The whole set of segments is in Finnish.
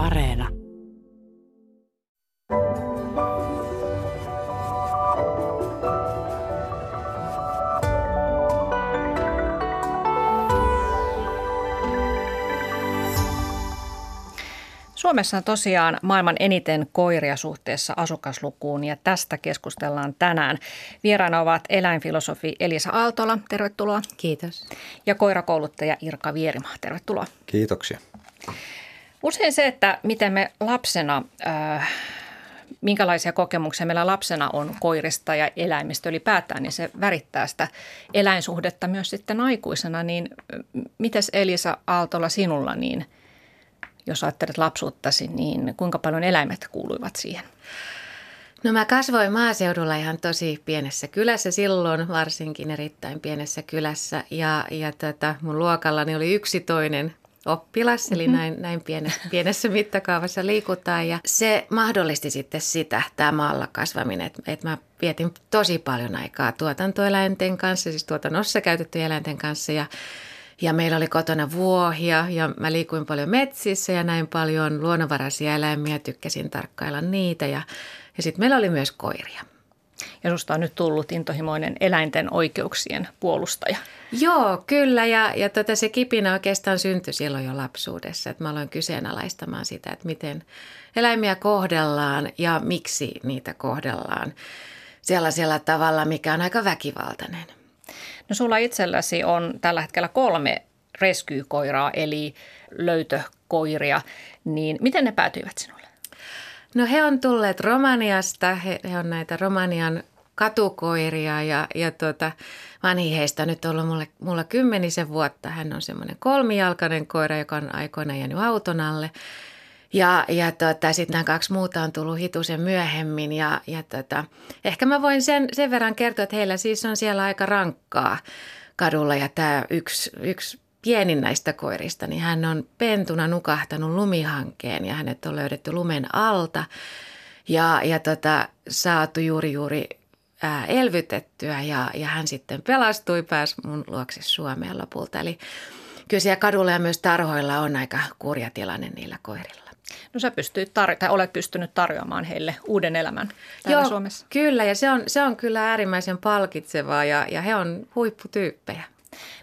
Areena. Suomessa on tosiaan maailman eniten koiria suhteessa asukaslukuun ja tästä keskustellaan tänään. Vieraana ovat eläinfilosofi Elisa Aaltola, tervetuloa. Kiitos. Ja koirakouluttaja Irka Vierima, tervetuloa. Kiitoksia. Usein se, että miten me lapsena, äh, minkälaisia kokemuksia meillä lapsena on koirista ja eläimistä ylipäätään, niin se värittää sitä eläinsuhdetta myös sitten aikuisena. Niin mites Elisa Aaltola sinulla, niin – jos ajattelet lapsuuttasi, niin kuinka paljon eläimet kuuluivat siihen? No mä kasvoin maaseudulla ihan tosi pienessä kylässä silloin, varsinkin erittäin pienessä kylässä. Ja, ja tätä, mun luokallani oli yksi toinen oppilas, eli mm-hmm. näin, näin pienessä, pienessä mittakaavassa liikutaan. Ja se mahdollisti sitten sitä, tämä maalla kasvaminen, että, että mä vietin tosi paljon aikaa tuotantoeläinten kanssa, siis tuotannossa käytettyjen eläinten kanssa. Ja ja meillä oli kotona vuohia ja mä liikuin paljon metsissä ja näin paljon luonnonvaraisia eläimiä, tykkäsin tarkkailla niitä ja, ja sitten meillä oli myös koiria. Ja susta on nyt tullut intohimoinen eläinten oikeuksien puolustaja. Joo, kyllä. Ja, ja tota, se kipinä oikeastaan syntyi silloin jo lapsuudessa. Että mä aloin kyseenalaistamaan sitä, että miten eläimiä kohdellaan ja miksi niitä kohdellaan sellaisella tavalla, mikä on aika väkivaltainen. No sulla itselläsi on tällä hetkellä kolme rescue-koiraa, eli löytökoiria, niin miten ne päätyivät sinulle? No he on tulleet Romaniasta, he, he on näitä Romanian katukoiria ja, ja tuota, vanhi heistä on nyt ollut mulle, mulla kymmenisen vuotta. Hän on semmoinen kolmijalkainen koira, joka on aikoina jäänyt auton alle. Ja, ja tota, sitten nämä kaksi muuta on tullut hitusen myöhemmin ja, ja tota, ehkä mä voin sen, sen verran kertoa, että heillä siis on siellä aika rankkaa kadulla ja tämä yksi, yksi pienin näistä koirista, niin hän on pentuna nukahtanut lumihankeen ja hänet on löydetty lumen alta ja, ja tota, saatu juuri juuri ää, elvytettyä ja, ja hän sitten pelastui, pääsi mun luokse Suomeen lopulta. Eli kyllä siellä kadulla ja myös tarhoilla on aika kurja tilanne niillä koirilla. No sä pystyt tar- tai olet pystynyt tarjoamaan heille uuden elämän täällä Joo, Suomessa. kyllä ja se on, se on kyllä äärimmäisen palkitsevaa ja, ja he on huipputyyppejä.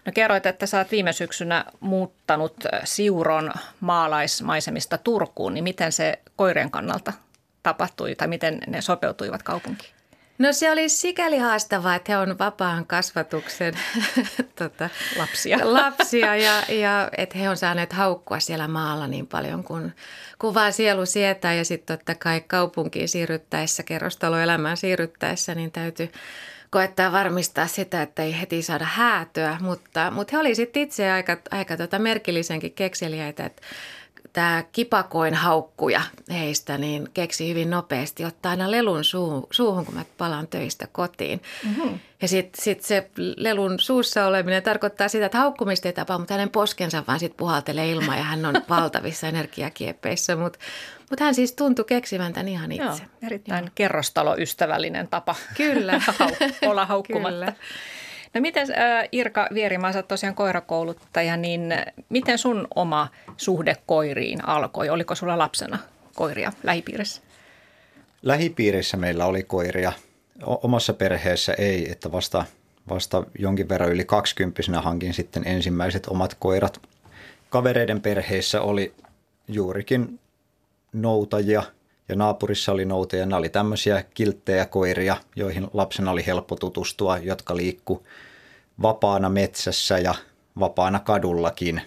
No kerroit, että sä oot viime syksynä muuttanut Siuron maalaismaisemista Turkuun, niin miten se koirien kannalta tapahtui tai miten ne sopeutuivat kaupunkiin? No se oli sikäli haastavaa, että he on vapaan kasvatuksen tota, lapsia, lapsia ja, ja että he on saaneet haukkua siellä maalla niin paljon kuin, kuin vaan sielu sietää. Ja sitten totta kai kaupunkiin siirryttäessä, kerrostaloelämään siirryttäessä, niin täytyy koettaa varmistaa sitä, että ei heti saada häätöä. Mutta, mutta he olivat itse aika, aika tota merkillisenkin kekseliäitä, että tämä kipakoin haukkuja heistä, niin keksi hyvin nopeasti ottaa aina lelun suu, suuhun, kun mä palaan töistä kotiin. Mm-hmm. Ja sitten sit se lelun suussa oleminen tarkoittaa sitä, että haukkumista ei tapa, mutta hänen poskensa vaan sitten puhaltelee ilmaa ja hän on valtavissa energiakieppeissä. Mutta mut hän siis tuntui keksivän tämän ihan itse. Joo, erittäin Joo. kerrostaloystävällinen tapa Kyllä. olla haukkumatta. Kyllä. No miten äh, Irka Vierimaa, sä tosiaan koirakouluttaja, niin miten sun oma suhde koiriin alkoi? Oliko sulla lapsena koiria lähipiirissä? Lähipiirissä meillä oli koiria. O- omassa perheessä ei, että vasta, vasta jonkin verran yli kaksikymppisenä hankin sitten ensimmäiset omat koirat. Kavereiden perheessä oli juurikin noutajia ja naapurissa oli noutajia. Nämä oli tämmöisiä kilttejä koiria, joihin lapsena oli helppo tutustua, jotka liikku vapaana metsässä ja vapaana kadullakin.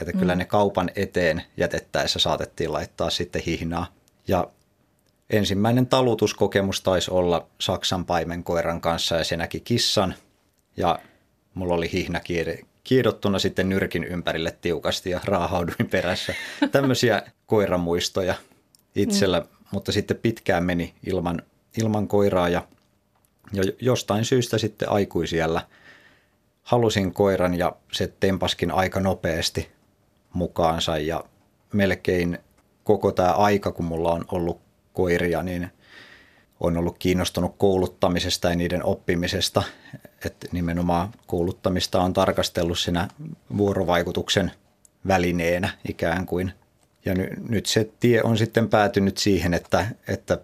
Että kyllä mm. ne kaupan eteen jätettäessä saatettiin laittaa sitten hihnaa. Ja ensimmäinen talutuskokemus taisi olla Saksan paimenkoiran kanssa ja se näki kissan. Ja mulla oli hihna kiidottuna sitten nyrkin ympärille tiukasti ja raahauduin perässä. Tämmöisiä koiramuistoja itsellä, mm. Mutta sitten pitkään meni ilman, ilman koiraa ja, ja jostain syystä sitten aikuisiellä – halusin koiran ja se tempaskin aika nopeasti mukaansa ja melkein koko tämä aika, kun mulla on ollut koiria, niin on ollut kiinnostunut kouluttamisesta ja niiden oppimisesta. Että nimenomaan kouluttamista on tarkastellut siinä vuorovaikutuksen välineenä ikään kuin Ja ny, nyt se tie on sitten päätynyt siihen, että, että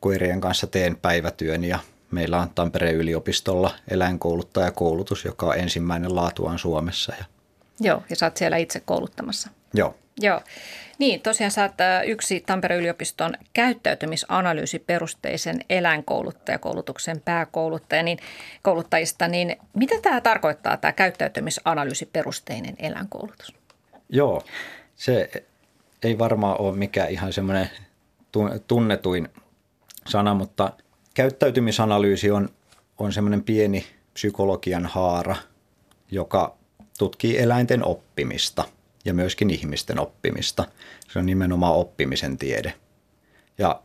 koirien kanssa teen päivätyön ja meillä on Tampereen yliopistolla eläinkouluttajakoulutus, joka on ensimmäinen laatuaan Suomessa. Ja Joo, ja sä oot siellä itse kouluttamassa. Joo. Joo. Niin, tosiaan sä oot yksi Tampereen yliopiston käyttäytymisanalyysiperusteisen eläinkouluttajakoulutuksen pääkouluttaja, niin, kouluttajista, niin mitä tämä tarkoittaa, tämä käyttäytymisanalyysiperusteinen eläinkoulutus? Joo, se ei varmaan ole mikään ihan semmoinen tunnetuin sana, mutta käyttäytymisanalyysi on, on semmoinen pieni psykologian haara, joka tutkii eläinten oppimista ja myöskin ihmisten oppimista. Se on nimenomaan oppimisen tiede. Ja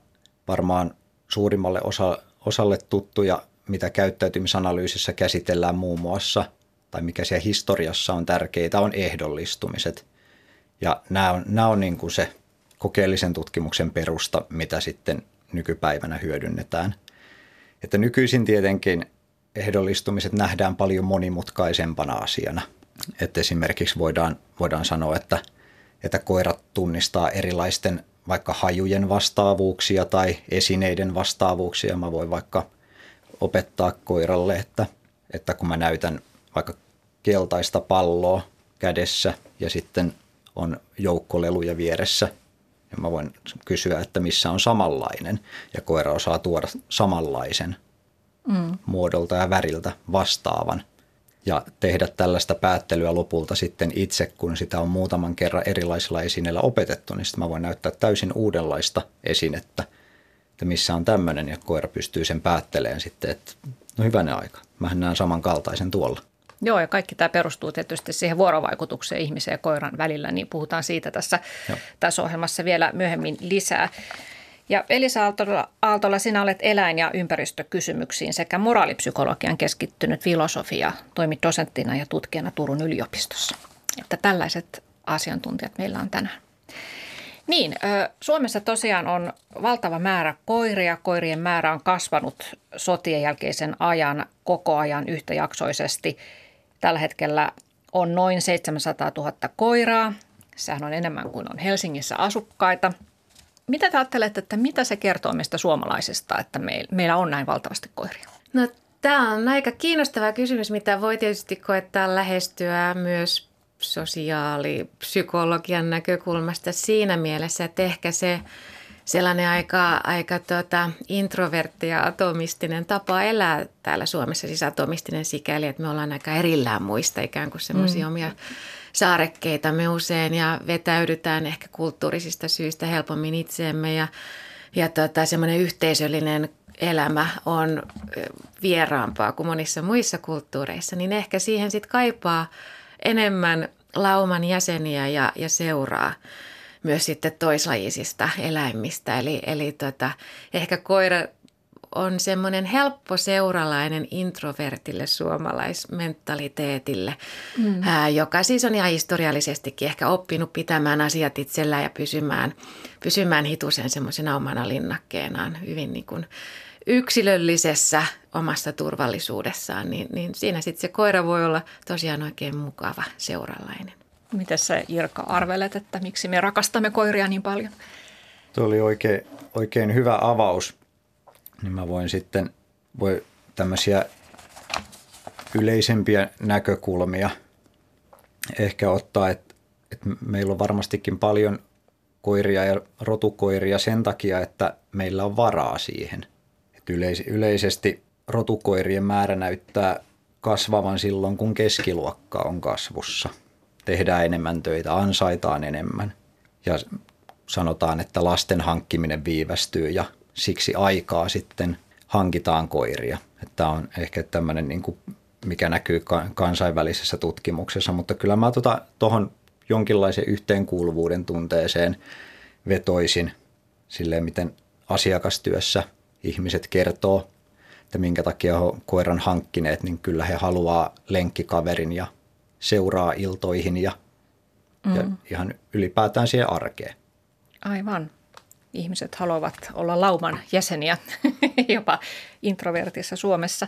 varmaan suurimmalle osa, osalle tuttuja, mitä käyttäytymisanalyysissä käsitellään muun muassa, tai mikä siellä historiassa on tärkeitä, on ehdollistumiset. Ja nämä on, nämä on niin kuin se kokeellisen tutkimuksen perusta, mitä sitten nykypäivänä hyödynnetään. Että nykyisin tietenkin ehdollistumiset nähdään paljon monimutkaisempana asiana – että esimerkiksi voidaan, voidaan sanoa, että, että koirat tunnistaa erilaisten vaikka hajujen vastaavuuksia tai esineiden vastaavuuksia. Mä voin vaikka opettaa koiralle, että, että kun mä näytän vaikka keltaista palloa kädessä ja sitten on joukkoleluja vieressä, ja mä voin kysyä, että missä on samanlainen, ja koira osaa tuoda samanlaisen mm. muodolta ja väriltä vastaavan – ja tehdä tällaista päättelyä lopulta sitten itse, kun sitä on muutaman kerran erilaisilla esineillä opetettu, niin sitten mä voin näyttää täysin uudenlaista esinettä, että missä on tämmöinen ja koira pystyy sen päättelemään sitten, että no hyvänä aika, mä näen samankaltaisen tuolla. Joo, ja kaikki tämä perustuu tietysti siihen vuorovaikutukseen ihmisen ja koiran välillä, niin puhutaan siitä tässä, tässä ohjelmassa vielä myöhemmin lisää. Ja Elisa Aaltola, Aaltola, sinä olet eläin- ja ympäristökysymyksiin sekä moraalipsykologian keskittynyt filosofia, toimit dosenttina ja tutkijana Turun yliopistossa. Että tällaiset asiantuntijat meillä on tänään. Niin, Suomessa tosiaan on valtava määrä koiria. Koirien määrä on kasvanut sotien jälkeisen ajan koko ajan yhtäjaksoisesti. Tällä hetkellä on noin 700 000 koiraa. Sehän on enemmän kuin on Helsingissä asukkaita – mitä te ajattelette, että mitä se kertoo meistä suomalaisista, että meillä on näin valtavasti koiria? No tämä on aika kiinnostava kysymys, mitä voi tietysti koettaa lähestyä myös sosiaalipsykologian näkökulmasta siinä mielessä, että ehkä se sellainen aika, aika tuota, introvertti ja atomistinen tapa elää täällä Suomessa, siis atomistinen sikäli, että me ollaan aika erillään muista ikään kuin semmoisia mm. omia saarekkeitamme usein ja vetäydytään ehkä kulttuurisista syistä helpommin itseemme ja, ja tota, semmoinen yhteisöllinen elämä on vieraampaa kuin monissa muissa kulttuureissa, niin ehkä siihen sitten kaipaa enemmän lauman jäseniä ja, ja seuraa myös sitten toislajisista eläimistä. Eli, eli tota, ehkä koira on semmoinen helppo seuralainen introvertille suomalaismentaliteetille, mm. ää, joka siis on ihan historiallisestikin ehkä oppinut pitämään asiat itsellään ja pysymään, pysymään hitusen semmoisena omana linnakkeenaan hyvin niin kuin yksilöllisessä omassa turvallisuudessaan, niin, niin siinä sitten se koira voi olla tosiaan oikein mukava seuralainen. Miten sä Irka arvelet, että miksi me rakastamme koiria niin paljon? Tuo oli oikein, oikein hyvä avaus niin mä voin sitten voi tämmöisiä yleisempiä näkökulmia ehkä ottaa, että, että meillä on varmastikin paljon koiria ja rotukoiria sen takia, että meillä on varaa siihen. Että yleis- yleisesti rotukoirien määrä näyttää kasvavan silloin, kun keskiluokka on kasvussa. Tehdään enemmän töitä, ansaitaan enemmän ja sanotaan, että lasten hankkiminen viivästyy ja siksi aikaa sitten hankitaan koiria. Tämä on ehkä tämmöinen, niin kuin, mikä näkyy kansainvälisessä tutkimuksessa, mutta kyllä mä tuohon tota, jonkinlaisen yhteenkuuluvuuden tunteeseen vetoisin silleen, miten asiakastyössä ihmiset kertoo, että minkä takia he koiran hankkineet, niin kyllä he haluaa lenkkikaverin ja seuraa iltoihin ja, mm. ja ihan ylipäätään siihen arkeen. Aivan ihmiset haluavat olla lauman jäseniä, jopa introvertissa Suomessa.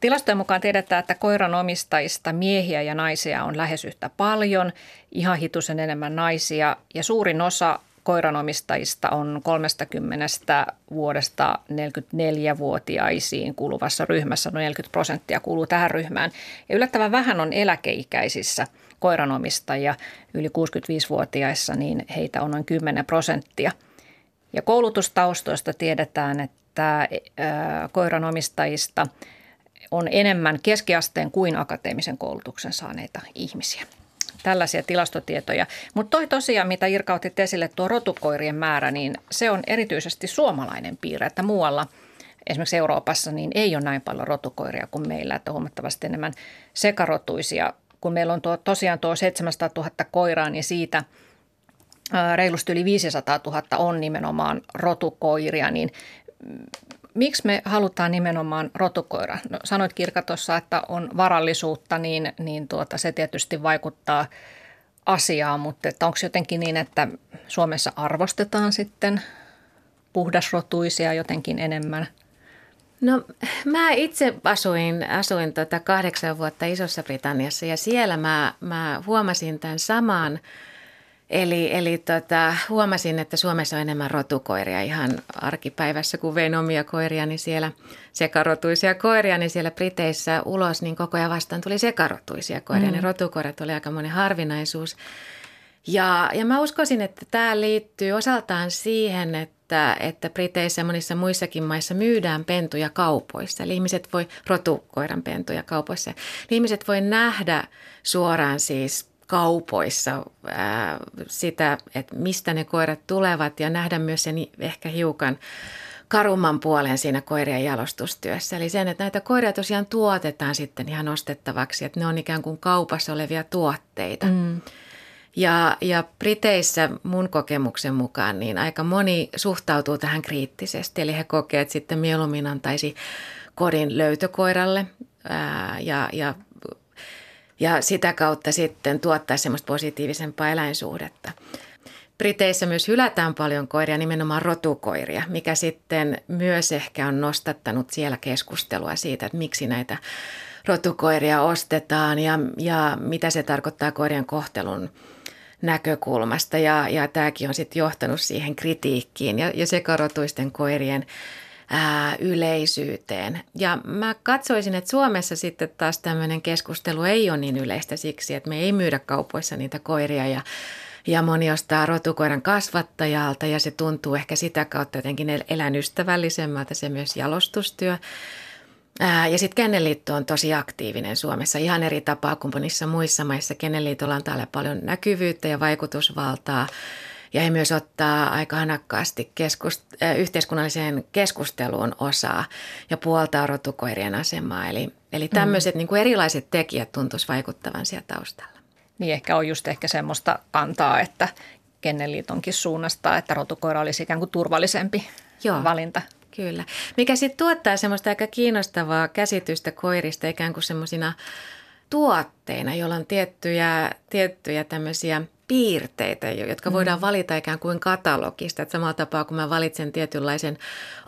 Tilastojen mukaan tiedetään, että koiran omistajista miehiä ja naisia on lähes yhtä paljon, ihan hitusen enemmän naisia ja suurin osa koiranomistajista on 30 vuodesta 44-vuotiaisiin kuuluvassa ryhmässä, noin 40 prosenttia kuuluu tähän ryhmään. Ja yllättävän vähän on eläkeikäisissä koiranomistajia, yli 65-vuotiaissa, niin heitä on noin 10 prosenttia. Ja koulutustaustoista tiedetään, että koiranomistajista on enemmän keskiasteen kuin akateemisen koulutuksen saaneita ihmisiä tällaisia tilastotietoja. Mutta toi tosiaan, mitä Irka otit esille, tuo rotukoirien määrä, niin se on erityisesti suomalainen piirre, että muualla esimerkiksi Euroopassa niin ei ole näin paljon rotukoiria kuin meillä, että huomattavasti enemmän sekarotuisia. Kun meillä on tuo, tosiaan tuo 700 000 koiraa, niin siitä reilusti yli 500 000 on nimenomaan rotukoiria, niin miksi me halutaan nimenomaan rotukoira? No, sanoit Kirka tuossa, että on varallisuutta, niin, niin tuota, se tietysti vaikuttaa asiaan, mutta että onko jotenkin niin, että Suomessa arvostetaan sitten puhdasrotuisia jotenkin enemmän? No mä itse asuin, asuin tota kahdeksan vuotta Isossa Britanniassa ja siellä mä, mä huomasin tämän saman – Eli, eli tota, huomasin, että Suomessa on enemmän rotukoiria ihan arkipäivässä, kun vein omia koiria, niin siellä sekarotuisia koiria, niin siellä Briteissä ulos, niin koko ajan vastaan tuli sekarotuisia koiria, mm. niin rotukoirat oli aika monen harvinaisuus. Ja, ja mä uskoisin, että tämä liittyy osaltaan siihen, että, että Briteissä ja monissa muissakin maissa myydään pentuja kaupoissa. Eli ihmiset voi, rotukoiran pentuja kaupoissa. Eli ihmiset voi nähdä suoraan siis kaupoissa ää, sitä, että mistä ne koirat tulevat ja nähdä myös sen ehkä hiukan karumman puolen siinä koirien jalostustyössä. Eli sen, että näitä koiria tosiaan tuotetaan sitten ihan ostettavaksi, että ne on ikään kuin kaupassa olevia tuotteita. Mm. Ja, ja Briteissä mun kokemuksen mukaan niin aika moni suhtautuu tähän kriittisesti. Eli he kokevat, että sitten mieluummin antaisi kodin löytökoiralle ää, ja, ja ja sitä kautta sitten tuottaa semmoista positiivisempaa eläinsuhdetta. Briteissä myös hylätään paljon koiria, nimenomaan rotukoiria, mikä sitten myös ehkä on nostattanut siellä keskustelua siitä, että miksi näitä rotukoiria ostetaan ja, ja mitä se tarkoittaa koirien kohtelun näkökulmasta. Ja, ja tämäkin on sitten johtanut siihen kritiikkiin ja, ja sekarotuisten koirien ää, yleisyyteen. Ja mä katsoisin, että Suomessa sitten taas tämmöinen keskustelu ei ole niin yleistä siksi, että me ei myydä kaupoissa niitä koiria ja ja moni ostaa rotukoiran kasvattajalta ja se tuntuu ehkä sitä kautta jotenkin eläinystävällisemmältä se myös jalostustyö. Ää, ja sitten Kennelliitto on tosi aktiivinen Suomessa ihan eri tapaa kuin monissa muissa maissa. Kennelliitolla on täällä paljon näkyvyyttä ja vaikutusvaltaa ja he myös ottaa aika hanakkaasti keskust- äh, yhteiskunnalliseen keskusteluun osaa ja puoltaa rotukoirien asemaa. Eli, eli tämmöiset mm. niin kuin erilaiset tekijät tuntuisi vaikuttavan siellä taustalla. Niin ehkä on just ehkä semmoista kantaa, että Kennelliitonkin suunnasta, että rotukoira olisi ikään kuin turvallisempi Joo. valinta. Kyllä. Mikä sitten tuottaa semmoista aika kiinnostavaa käsitystä koirista ikään kuin semmoisina tuotteina, joilla on tiettyjä, tiettyjä tämmöisiä – piirteitä, jotka voidaan mm. valita ikään kuin katalogista. Että samalla tapaa kun mä valitsen tietynlaisen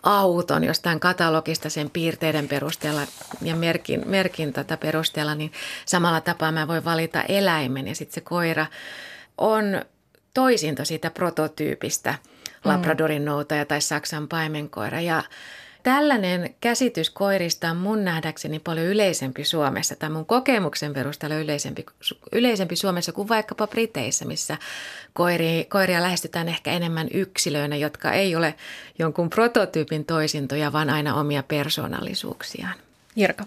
auton jostain katalogista sen piirteiden perusteella ja merkin, merkin tätä perusteella, niin samalla tapaa mä voin valita eläimen ja sitten se koira on toisinto siitä prototyypistä mm. Labradorin noutaja tai Saksan paimenkoira. Ja Tällainen käsitys koirista on mun nähdäkseni paljon yleisempi Suomessa tai mun kokemuksen perusteella yleisempi, yleisempi Suomessa kuin vaikkapa Briteissä, missä koiri, koiria lähestytään ehkä enemmän yksilöinä, jotka ei ole jonkun prototyypin toisintoja, vaan aina omia persoonallisuuksiaan. Jirka.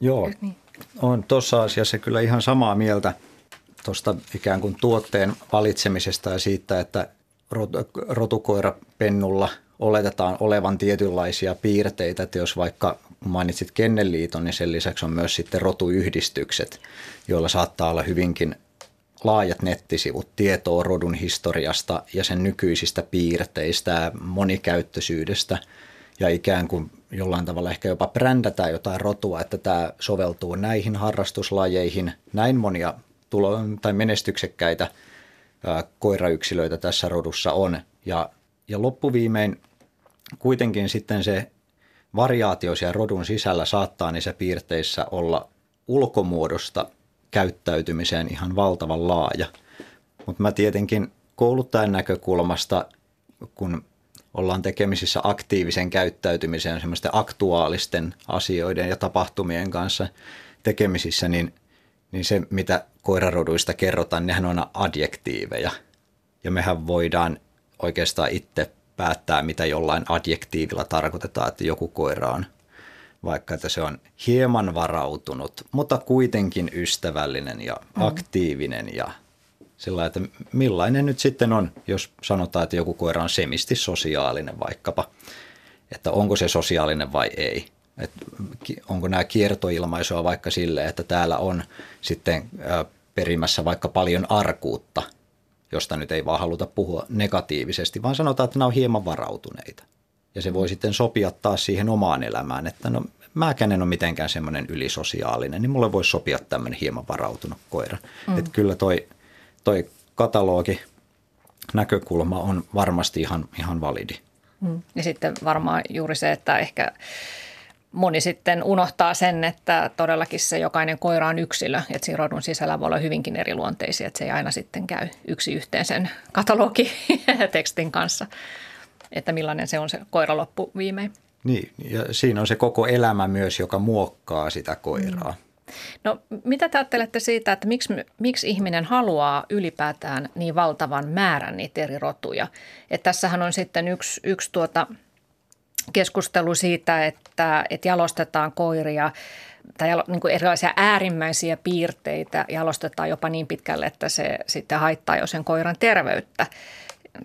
Joo, niin. on tuossa asiassa kyllä ihan samaa mieltä tuosta ikään kuin tuotteen valitsemisesta ja siitä, että rotukoira pennulla – oletetaan olevan tietynlaisia piirteitä, että jos vaikka mainitsit Kennelliiton, niin sen lisäksi on myös sitten rotuyhdistykset, joilla saattaa olla hyvinkin laajat nettisivut tietoa rodun historiasta ja sen nykyisistä piirteistä, monikäyttöisyydestä ja ikään kuin jollain tavalla ehkä jopa brändätään jotain rotua, että tämä soveltuu näihin harrastuslajeihin. Näin monia tulo- tai menestyksekkäitä koirayksilöitä tässä rodussa on ja, ja loppuviimein kuitenkin sitten se variaatio siellä rodun sisällä saattaa niissä piirteissä olla ulkomuodosta käyttäytymiseen ihan valtavan laaja. Mutta mä tietenkin kouluttajan näkökulmasta, kun ollaan tekemisissä aktiivisen käyttäytymisen, semmoisten aktuaalisten asioiden ja tapahtumien kanssa tekemisissä, niin, niin se, mitä koiraroduista kerrotaan, nehän on adjektiiveja. Ja mehän voidaan oikeastaan itse päättää, mitä jollain adjektiivilla tarkoitetaan, että joku koira on vaikka että se on hieman varautunut, mutta kuitenkin ystävällinen ja mm. aktiivinen ja sillä että millainen nyt sitten on, jos sanotaan, että joku koira on semisti sosiaalinen vaikkapa, että onko se sosiaalinen vai ei. Että onko nämä kiertoilmaisua vaikka sille, että täällä on sitten perimässä vaikka paljon arkuutta, josta nyt ei vaan haluta puhua negatiivisesti, vaan sanotaan, että nämä on hieman varautuneita. Ja se voi sitten sopia taas siihen omaan elämään, että no mäkään en ole mitenkään semmoinen ylisosiaalinen, niin mulle voisi sopia tämmöinen hieman varautunut koira. Mm. Että kyllä toi, toi katalogi näkökulma on varmasti ihan, ihan validi. Mm. Ja sitten varmaan juuri se, että ehkä moni sitten unohtaa sen, että todellakin se jokainen koira on yksilö, että siinä rodun sisällä voi olla hyvinkin eriluonteisia, että se ei aina sitten käy yksi yhteen sen katalogi-tekstin kanssa, että millainen se on se koira loppu viimein. Niin, ja siinä on se koko elämä myös, joka muokkaa sitä koiraa. Mm. No mitä te ajattelette siitä, että miksi, miksi ihminen haluaa ylipäätään niin valtavan määrän niitä eri rotuja? Että tässähän on sitten yksi, yksi tuota keskustelu siitä, että, että jalostetaan koiria tai niin kuin erilaisia äärimmäisiä piirteitä jalostetaan jopa niin pitkälle, että se sitten haittaa jo sen koiran terveyttä.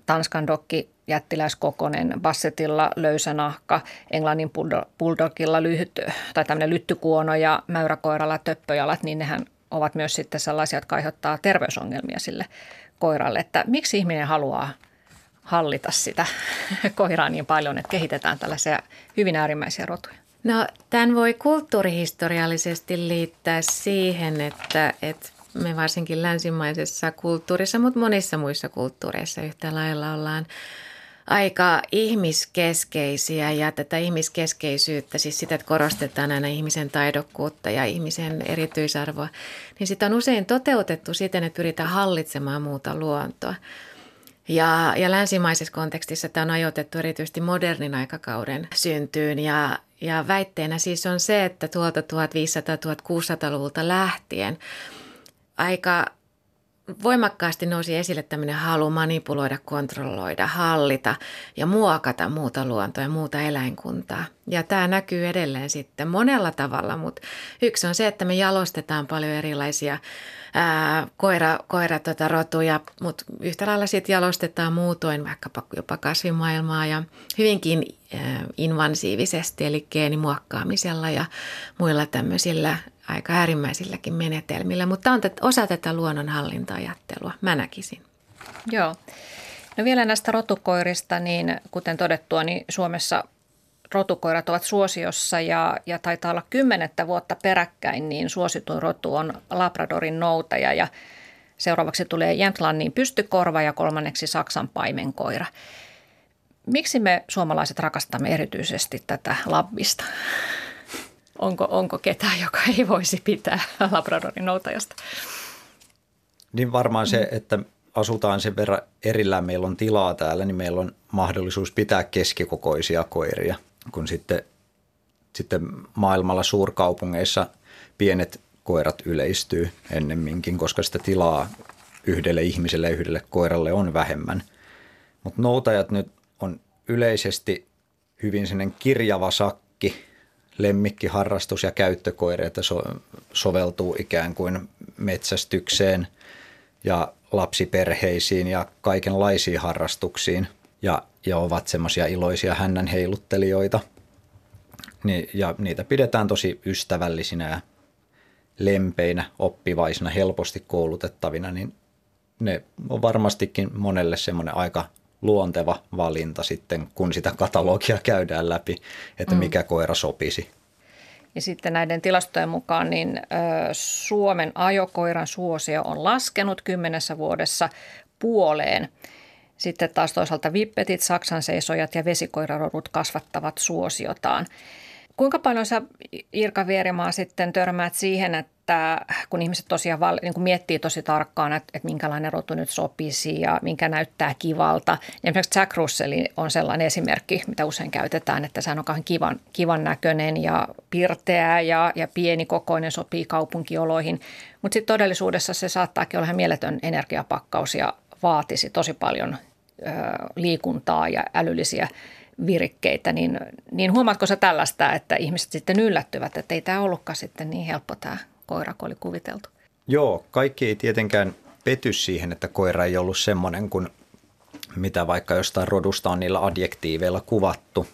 Tanskan dokki jättiläiskokonen, Bassettilla löysä nahka, Englannin bulldogilla lyhyt, tai tämmöinen lyttykuono ja mäyräkoiralla töppöjalat, niin nehän ovat myös sitten sellaisia, jotka aiheuttaa terveysongelmia sille koiralle. Että miksi ihminen haluaa hallita sitä koiraa niin paljon, että kehitetään tällaisia hyvin äärimmäisiä rotuja? No tämän voi kulttuurihistoriallisesti liittää siihen, että, että me varsinkin länsimaisessa kulttuurissa, mutta monissa muissa kulttuureissa yhtä lailla ollaan aika ihmiskeskeisiä ja tätä ihmiskeskeisyyttä, siis sitä, että korostetaan aina ihmisen taidokkuutta ja ihmisen erityisarvoa, niin sitä on usein toteutettu siten, että pyritään hallitsemaan muuta luontoa. Ja, ja länsimaisessa kontekstissa tämä on ajoitettu erityisesti modernin aikakauden syntyyn. Ja, ja väitteenä siis on se, että tuolta 1500-1600-luvulta lähtien aika voimakkaasti nousi esille tämmöinen halu manipuloida, kontrolloida, hallita ja muokata muuta luontoa ja muuta eläinkuntaa. Ja tämä näkyy edelleen sitten monella tavalla, mutta yksi on se, että me jalostetaan paljon erilaisia ää, koira, koira tota, rotuja, mutta yhtä lailla sitten jalostetaan muutoin vaikkapa jopa kasvimaailmaa ja hyvinkin ää, invasiivisesti, eli geenimuokkaamisella ja muilla tämmöisillä aika äärimmäisilläkin menetelmillä, mutta on osa tätä luonnonhallinta-ajattelua, mä näkisin. Joo. No vielä näistä rotukoirista, niin kuten todettua, niin Suomessa rotukoirat ovat suosiossa ja, ja taitaa olla kymmenettä vuotta peräkkäin, niin suosituin rotu on Labradorin noutaja ja seuraavaksi tulee Jämtlannin pystykorva ja kolmanneksi Saksan paimenkoira. Miksi me suomalaiset rakastamme erityisesti tätä labbista? Onko, onko ketään, joka ei voisi pitää Labradorin noutajasta. Niin varmaan se, että asutaan sen verran erillään, meillä on tilaa täällä, niin meillä on mahdollisuus pitää keskikokoisia koiria, kun sitten, sitten maailmalla suurkaupungeissa pienet koirat yleistyy ennemminkin, koska sitä tilaa yhdelle ihmiselle ja yhdelle koiralle on vähemmän. Mutta noutajat nyt on yleisesti hyvin sellainen kirjava sakki, lemmikkiharrastus ja käyttökoira, että so, soveltuu ikään kuin metsästykseen ja lapsiperheisiin ja kaikenlaisiin harrastuksiin ja, ja ovat semmoisia iloisia hännän heiluttelijoita. Ni, ja niitä pidetään tosi ystävällisinä ja lempeinä, oppivaisina, helposti koulutettavina, niin ne on varmastikin monelle semmoinen aika luonteva valinta sitten, kun sitä katalogia käydään läpi, että mm. mikä mm. koira sopisi. Ja sitten näiden tilastojen mukaan niin Suomen ajokoiran suosio on laskenut kymmenessä vuodessa puoleen. Sitten taas toisaalta vippetit, saksan seisojat ja vesikoirarodut kasvattavat suosiotaan. Kuinka paljon sä Irka Vierimaa sitten törmäät siihen, että kun ihmiset tosiaan val, niin kun miettii tosi tarkkaan, että, että minkälainen rotu nyt sopisi ja minkä näyttää kivalta. Niin esimerkiksi Jack Russell on sellainen esimerkki, mitä usein käytetään, että se on kauhean kivan, kivan näköinen ja pirteä ja, ja pienikokoinen, sopii kaupunkioloihin. Mutta sitten todellisuudessa se saattaakin olla ihan mieletön energiapakkaus ja vaatisi tosi paljon ö, liikuntaa ja älyllisiä virikkeitä, niin, niin huomaatko sä tällaista, että ihmiset sitten yllättyvät, että ei tämä ollutkaan sitten niin helppo tämä koira, kun oli kuviteltu? Joo, kaikki ei tietenkään pety siihen, että koira ei ollut semmoinen kuin mitä vaikka jostain rodusta on niillä adjektiiveilla kuvattu.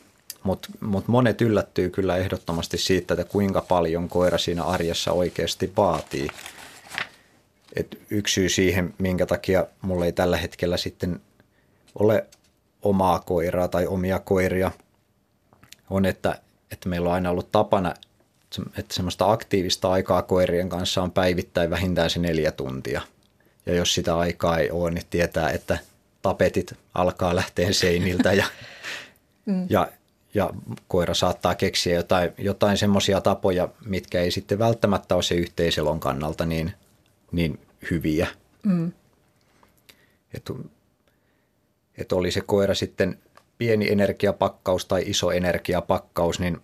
Mutta mut monet yllättyy kyllä ehdottomasti siitä, että kuinka paljon koira siinä arjessa oikeasti vaatii. Et yksi syy siihen, minkä takia mulla ei tällä hetkellä sitten ole omaa koiraa tai omia koiria, on, että, että meillä on aina ollut tapana, että semmoista aktiivista aikaa koirien kanssa on päivittäin vähintään se neljä tuntia. Ja jos sitä aikaa ei ole, niin tietää, että tapetit alkaa lähteä seiniltä ja, mm. ja, ja koira saattaa keksiä jotain, jotain semmoisia tapoja, mitkä ei sitten välttämättä ole se yhteiselon kannalta niin, niin hyviä. Mm. Et että oli se koira sitten pieni energiapakkaus tai iso energiapakkaus, niin,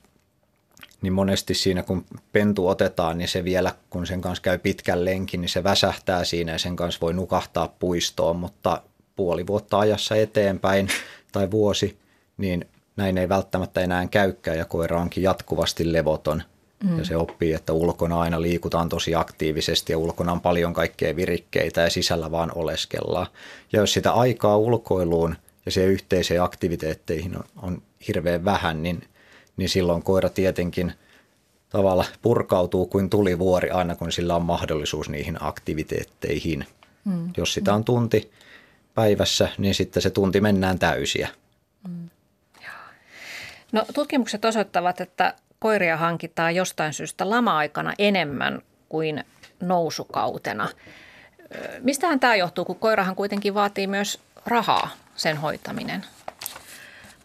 niin monesti siinä kun pentu otetaan, niin se vielä kun sen kanssa käy pitkän lenkin, niin se väsähtää siinä ja sen kanssa voi nukahtaa puistoon, mutta puoli vuotta ajassa eteenpäin tai vuosi, niin näin ei välttämättä enää käykään ja koira onkin jatkuvasti levoton. Mm. Ja se oppii, että ulkona aina liikutaan tosi aktiivisesti ja ulkona on paljon kaikkea virikkeitä ja sisällä vaan oleskellaan. Ja jos sitä aikaa ulkoiluun ja siihen yhteiseen aktiviteetteihin on, on hirveän vähän, niin, niin silloin koira tietenkin tavalla purkautuu kuin tulivuori aina, kun sillä on mahdollisuus niihin aktiviteetteihin. Mm. Jos sitä on tunti päivässä, niin sitten se tunti mennään täysiä. Mm. No, tutkimukset osoittavat, että koiria hankitaan jostain syystä lama-aikana enemmän kuin nousukautena. Mistähän tämä johtuu, kun koirahan kuitenkin vaatii myös rahaa sen hoitaminen?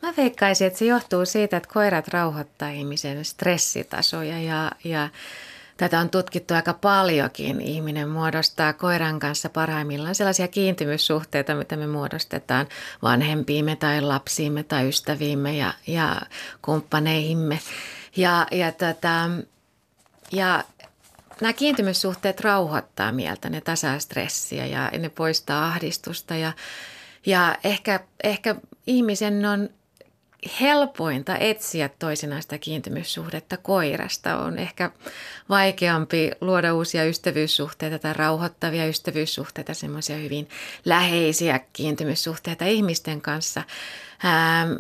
Mä veikkaisin, että se johtuu siitä, että koirat rauhoittaa ihmisen stressitasoja ja, ja tätä on tutkittu aika paljonkin. Ihminen muodostaa koiran kanssa parhaimmillaan sellaisia kiintymyssuhteita, mitä me muodostetaan vanhempiimme tai lapsiimme tai ystäviimme ja, ja kumppaneihimme. Ja, ja, tätä, ja nämä kiintymyssuhteet rauhoittaa mieltä, ne tasaa stressiä ja ne poistaa ahdistusta. Ja, ja ehkä, ehkä ihmisen on helpointa etsiä toisenaista kiintymyssuhdetta koirasta. On ehkä vaikeampi luoda uusia ystävyyssuhteita tai rauhoittavia ystävyyssuhteita, semmoisia hyvin läheisiä kiintymyssuhteita ihmisten kanssa. Ähm,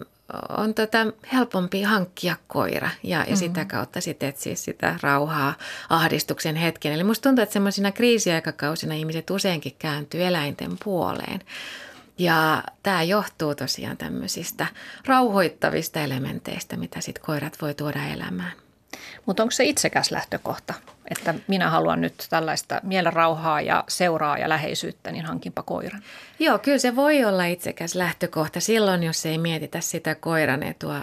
on tota helpompi hankkia koira ja, ja mm-hmm. sitä kautta sitten etsiä sitä rauhaa ahdistuksen hetken. Eli musta tuntuu, että semmoisina kriisiaikakausina ihmiset useinkin kääntyy eläinten puoleen. Ja tämä johtuu tosiaan tämmöisistä rauhoittavista elementeistä, mitä sitten koirat voi tuoda elämään. Mutta onko se itsekäs lähtökohta, että minä haluan nyt tällaista mielenrauhaa ja seuraa ja läheisyyttä, niin hankinpa koiran? Joo, kyllä se voi olla itsekäs lähtökohta silloin, jos ei mietitä sitä koiran etua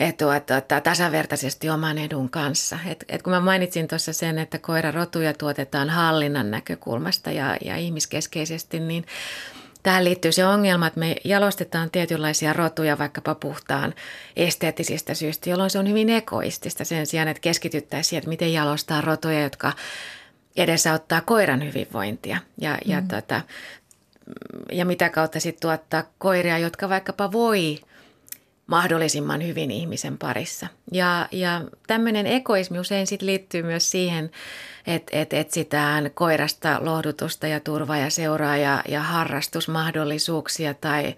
etua tuota, tasavertaisesti oman edun kanssa. Et, et kun mä mainitsin tuossa sen, että koirarotuja tuotetaan hallinnan näkökulmasta ja, ja ihmiskeskeisesti, niin Tähän liittyy se ongelma, että me jalostetaan tietynlaisia rotuja vaikkapa puhtaan esteettisistä syistä, jolloin se on hyvin egoistista sen sijaan, että keskityttäisiin siihen, että miten jalostaa rotuja, jotka edesauttaa koiran hyvinvointia ja, mm. ja, tota, ja mitä kautta sitten tuottaa koiria, jotka vaikkapa voi mahdollisimman hyvin ihmisen parissa. Ja, ja tämmöinen egoismi usein sitten liittyy myös siihen, että et etsitään koirasta lohdutusta ja turvaa ja seuraa ja, ja harrastusmahdollisuuksia tai,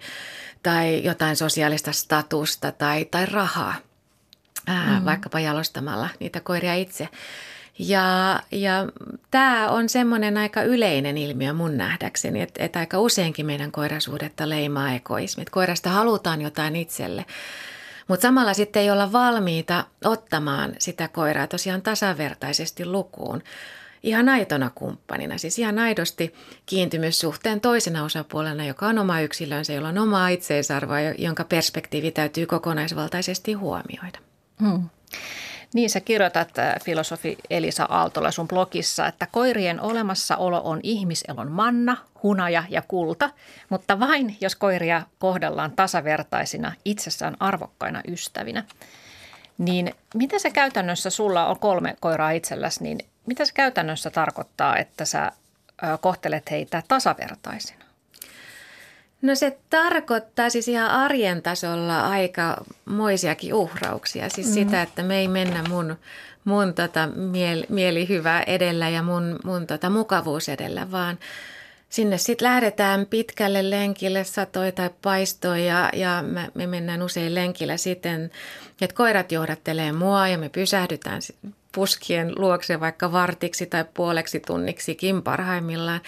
tai jotain sosiaalista statusta tai, tai rahaa, ää, mm. vaikkapa jalostamalla niitä koiria itse. Ja, ja tämä on semmoinen aika yleinen ilmiö mun nähdäkseni, että, että aika useinkin meidän koirasuhdetta leimaa egoismi. Että koirasta halutaan jotain itselle, mutta samalla sitten ei olla valmiita ottamaan sitä koiraa tosiaan tasavertaisesti lukuun. ihan aitona kumppanina, siis ihan aidosti kiintymyssuhteen toisena osapuolena, joka on oma yksilönsä, jolla on omaa itseisarvoa, jonka perspektiivi täytyy kokonaisvaltaisesti huomioida. Hmm. Niin sä kirjoitat äh, filosofi Elisa Aaltola sun blogissa, että koirien olemassaolo on ihmiselon manna, hunaja ja kulta, mutta vain jos koiria kohdellaan tasavertaisina itsessään arvokkaina ystävinä. Niin mitä se käytännössä, sulla on kolme koiraa itselläsi, niin mitä se käytännössä tarkoittaa, että sä kohtelet heitä tasavertaisina? No se tarkoittaa siis ihan arjen tasolla aika moisiakin uhrauksia. Siis mm. sitä, että me ei mennä mun, mun tota mieli, mielihyvä edellä ja mun, mun tota mukavuus edellä, vaan sinne sitten lähdetään pitkälle lenkille, satoi tai paistoi ja, ja me, me mennään usein lenkillä siten, että koirat johdattelee mua ja me pysähdytään puskien luokse vaikka vartiksi tai puoleksi tunniksikin parhaimmillaan.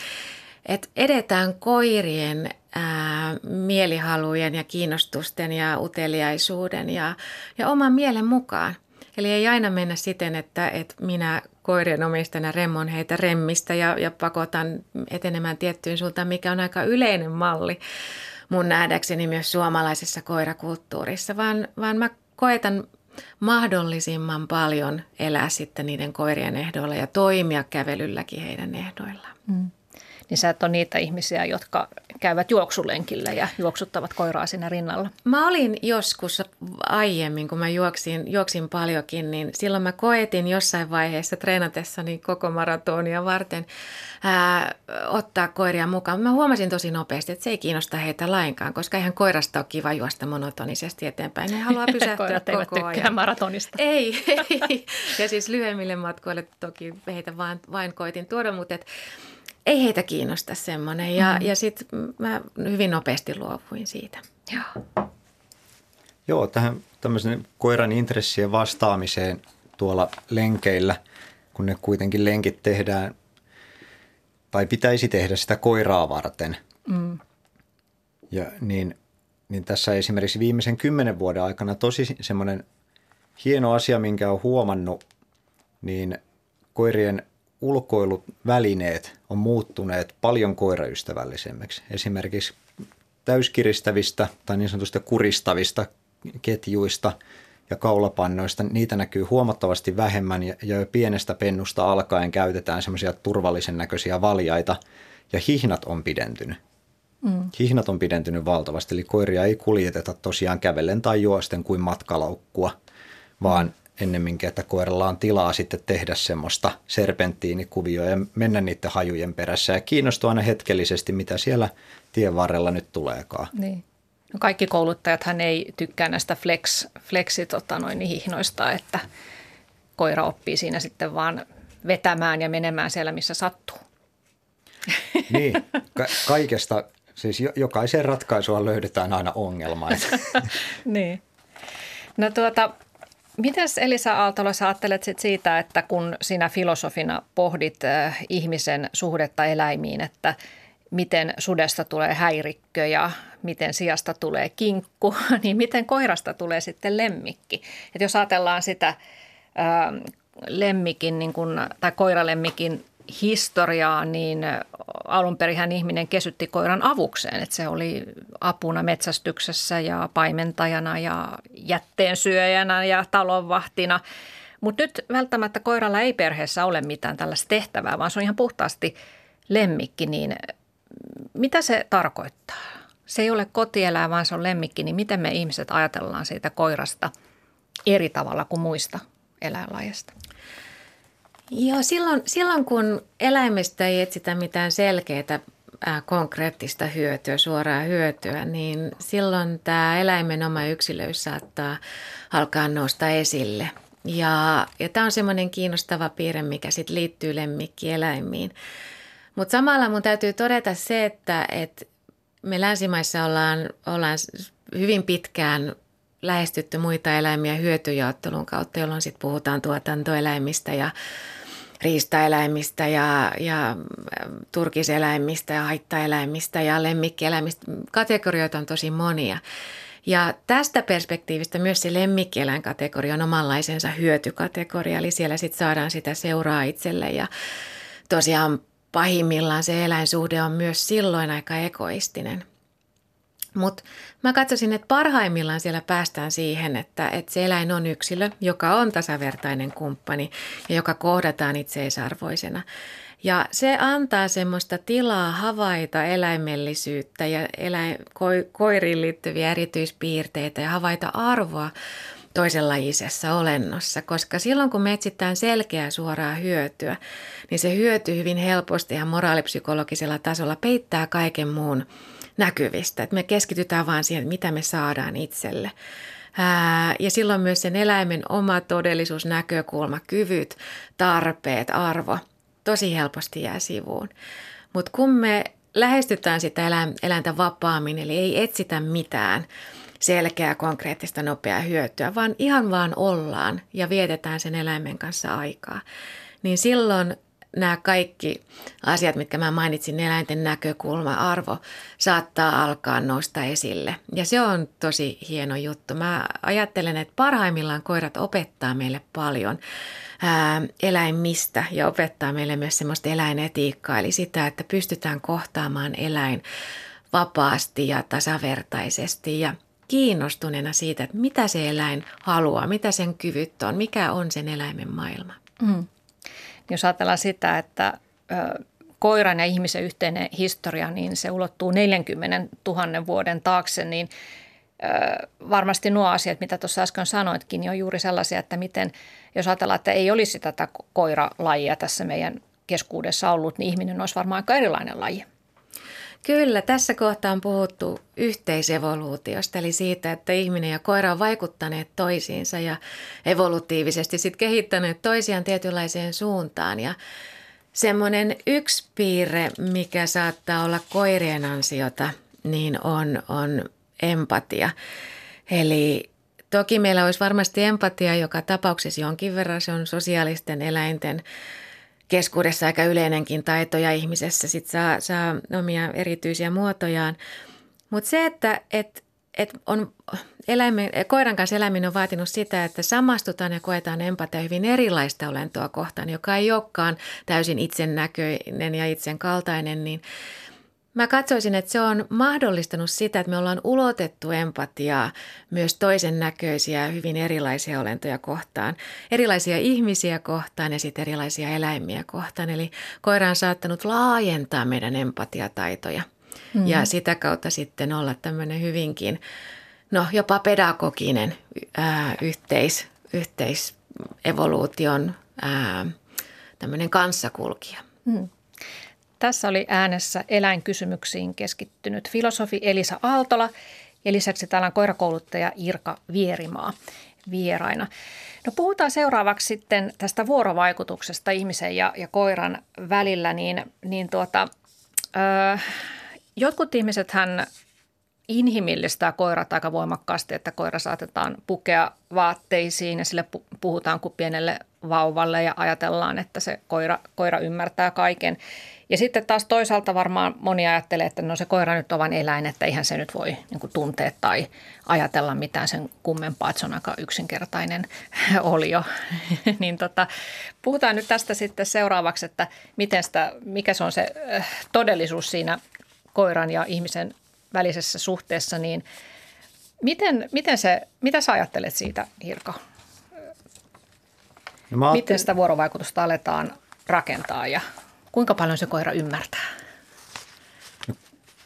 Että edetään koirien ää, mielihalujen ja kiinnostusten ja uteliaisuuden ja, ja oman mielen mukaan. Eli ei aina mennä siten, että, että minä koirien omistajana remmon heitä remmistä ja, ja pakotan etenemään tiettyyn suuntaan, mikä on aika yleinen malli mun nähdäkseni myös suomalaisessa koirakulttuurissa, vaan, vaan mä koetan mahdollisimman paljon elää sitten niiden koirien ehdoilla ja toimia kävelylläkin heidän ehdoillaan. Mm niin sä et ole niitä ihmisiä, jotka käyvät juoksulenkillä ja juoksuttavat koiraa siinä rinnalla. Mä olin joskus aiemmin, kun mä juoksin, juoksin paljonkin, niin silloin mä koetin jossain vaiheessa treenatessani koko maratonia varten ää, ottaa koiria mukaan. Mä huomasin tosi nopeasti, että se ei kiinnosta heitä lainkaan, koska eihän koirasta ole kiva juosta monotonisesti eteenpäin. Ne haluaa pysähtyä Koirat koko eivät ajan. maratonista. Ei, ei. Ja siis lyhyemmille matkoille toki heitä vain, vain koitin tuoda, mutta et, ei heitä kiinnosta semmoinen. Ja, mm. ja sitten mä hyvin nopeasti luovuin siitä. Joo. Joo, tähän tämmöisen koiran intressien vastaamiseen tuolla lenkeillä, kun ne kuitenkin lenkit tehdään, tai pitäisi tehdä sitä koiraa varten. Mm. Ja niin, niin tässä esimerkiksi viimeisen kymmenen vuoden aikana tosi semmoinen hieno asia, minkä on huomannut, niin koirien ulkoiluvälineet on muuttuneet paljon koiraystävällisemmiksi. Esimerkiksi täyskiristävistä tai niin sanotusta kuristavista ketjuista ja kaulapannoista, niitä näkyy huomattavasti vähemmän ja, jo pienestä pennusta alkaen käytetään semmoisia turvallisen näköisiä valjaita ja hihnat on pidentynyt. Mm. Hihnat on pidentynyt valtavasti, eli koiria ei kuljeteta tosiaan kävellen tai juosten kuin matkalaukkua, vaan ennemminkin, että koiralla on tilaa sitten tehdä semmoista serpenttiinikuvioa ja mennä niiden hajujen perässä ja kiinnostua aina hetkellisesti, mitä siellä tien varrella nyt tuleekaan. Niin. No kaikki kouluttajathan ei tykkää näistä flex, flexi, tota noin, niin hihnoista, että koira oppii siinä sitten vaan vetämään ja menemään siellä, missä sattuu. Niin, ka- kaikesta, siis jokaisen ratkaisua löydetään aina ongelma. niin. No tuota, Mitäs Elisa Aaltola sä ajattelet sit siitä, että kun sinä filosofina pohdit ihmisen suhdetta eläimiin, että miten sudesta tulee häirikkö ja miten sijasta tulee kinkku, niin miten koirasta tulee sitten lemmikki? Et jos ajatellaan sitä lemmikin niin kun, tai koiralemmikin historiaa, niin alun perin ihminen kesytti koiran avukseen, että se oli apuna metsästyksessä ja paimentajana ja jätteensyöjänä ja talonvahtina. Mutta nyt välttämättä koiralla ei perheessä ole mitään tällaista tehtävää, vaan se on ihan puhtaasti lemmikki, niin mitä se tarkoittaa? Se ei ole kotieläin, vaan se on lemmikki, niin miten me ihmiset ajatellaan siitä koirasta eri tavalla kuin muista eläinlajeista? Joo, silloin, silloin kun eläimestä ei etsitä mitään selkeää äh, konkreettista hyötyä, suoraa hyötyä, niin silloin tämä eläimen oma yksilöys saattaa alkaa nousta esille. Ja, ja tämä on semmoinen kiinnostava piirre, mikä sitten liittyy lemmikkieläimiin. Mutta samalla mun täytyy todeta se, että, että me länsimaissa ollaan, ollaan hyvin pitkään lähestytty muita eläimiä hyötyjaottelun kautta, jolloin sitten puhutaan tuotantoeläimistä ja riistaeläimistä ja, ja turkiseläimistä ja haittaeläimistä ja lemmikkieläimistä. Kategorioita on tosi monia. Ja tästä perspektiivistä myös se lemmikkieläinkategoria on omanlaisensa hyötykategoria, eli siellä sitten saadaan sitä seuraa itselle ja tosiaan pahimmillaan se eläinsuhde on myös silloin aika egoistinen. Mutta mä katsoisin, että parhaimmillaan siellä päästään siihen, että, että se eläin on yksilö, joka on tasavertainen kumppani ja joka kohdataan itseisarvoisena. Ja se antaa semmoista tilaa havaita eläimellisyyttä ja eläin, ko, koiriin liittyviä erityispiirteitä ja havaita arvoa toisenlajisessa olennossa, koska silloin kun me etsitään selkeää suoraa hyötyä, niin se hyöty hyvin helposti ja moraalipsykologisella tasolla peittää kaiken muun näkyvistä. Että me keskitytään vain siihen, mitä me saadaan itselle. Ää, ja silloin myös sen eläimen oma todellisuus, näkökulma, kyvyt, tarpeet, arvo tosi helposti jää sivuun. Mutta kun me lähestytään sitä eläintä vapaammin, eli ei etsitä mitään selkeää, konkreettista, nopeaa hyötyä, vaan ihan vaan ollaan ja vietetään sen eläimen kanssa aikaa, niin silloin nämä kaikki asiat, mitkä mä mainitsin, eläinten näkökulma, arvo, saattaa alkaa nousta esille. Ja se on tosi hieno juttu. Mä ajattelen, että parhaimmillaan koirat opettaa meille paljon ää, eläimistä ja opettaa meille myös semmoista eläinetiikkaa, eli sitä, että pystytään kohtaamaan eläin vapaasti ja tasavertaisesti ja kiinnostuneena siitä, että mitä se eläin haluaa, mitä sen kyvyt on, mikä on sen eläimen maailma. Mm. Jos ajatellaan sitä, että koiran ja ihmisen yhteinen historia, niin se ulottuu 40 000 vuoden taakse, niin varmasti nuo asiat, mitä tuossa äsken sanoitkin, niin on juuri sellaisia, että miten, jos ajatellaan, että ei olisi tätä koiralajia tässä meidän keskuudessa ollut, niin ihminen olisi varmaan aika erilainen laji. Kyllä, tässä kohtaa on puhuttu yhteisevoluutiosta, eli siitä, että ihminen ja koira on vaikuttaneet toisiinsa ja evolutiivisesti sitten kehittäneet toisiaan tietynlaiseen suuntaan. Ja semmoinen yksi piirre, mikä saattaa olla koirien ansiota, niin on, on empatia. Eli toki meillä olisi varmasti empatia joka tapauksessa jonkin verran, se on sosiaalisten eläinten keskuudessa aika yleinenkin taito ja ihmisessä sit saa, saa omia erityisiä muotojaan. Mutta se, että et, et on eläimen, koiran kanssa eläminen on vaatinut sitä, että samastutaan ja koetaan empatia hyvin erilaista olentoa kohtaan, joka ei olekaan täysin itsennäköinen ja itsen kaltainen, niin Mä katsoisin, että se on mahdollistanut sitä, että me ollaan ulotettu empatiaa myös toisen näköisiä, hyvin erilaisia olentoja kohtaan. Erilaisia ihmisiä kohtaan ja sitten erilaisia eläimiä kohtaan. Eli koira on saattanut laajentaa meidän empatiataitoja mm. ja sitä kautta sitten olla tämmöinen hyvinkin, no jopa pedagoginen ää, yhteis, yhteisevoluution ää, tämmöinen kanssakulkija. Mm. Tässä oli äänessä eläinkysymyksiin keskittynyt filosofi Elisa Aaltola ja lisäksi täällä on koirakouluttaja Irka Vierimaa vieraina. No puhutaan seuraavaksi sitten tästä vuorovaikutuksesta ihmisen ja, ja koiran välillä, niin, niin tuota, ö, jotkut ihmiset hän inhimillistää koirat aika voimakkaasti, että koira saatetaan pukea vaatteisiin ja sille puhutaan kuin pienelle vauvalle ja ajatellaan, että se koira, koira ymmärtää kaiken. Ja sitten taas toisaalta varmaan moni ajattelee, että no se koira nyt on vain eläin, että eihän se nyt voi niin kuin tuntea tai ajatella mitään sen kummempaa, että se on aika yksinkertainen olio. niin tota, puhutaan nyt tästä sitten seuraavaksi, että miten sitä, mikä se on se äh, todellisuus siinä koiran ja ihmisen välisessä suhteessa, niin miten, miten se, mitä sä ajattelet siitä, Hirko? No Miten sitä vuorovaikutusta aletaan rakentaa ja Kuinka paljon se koira ymmärtää?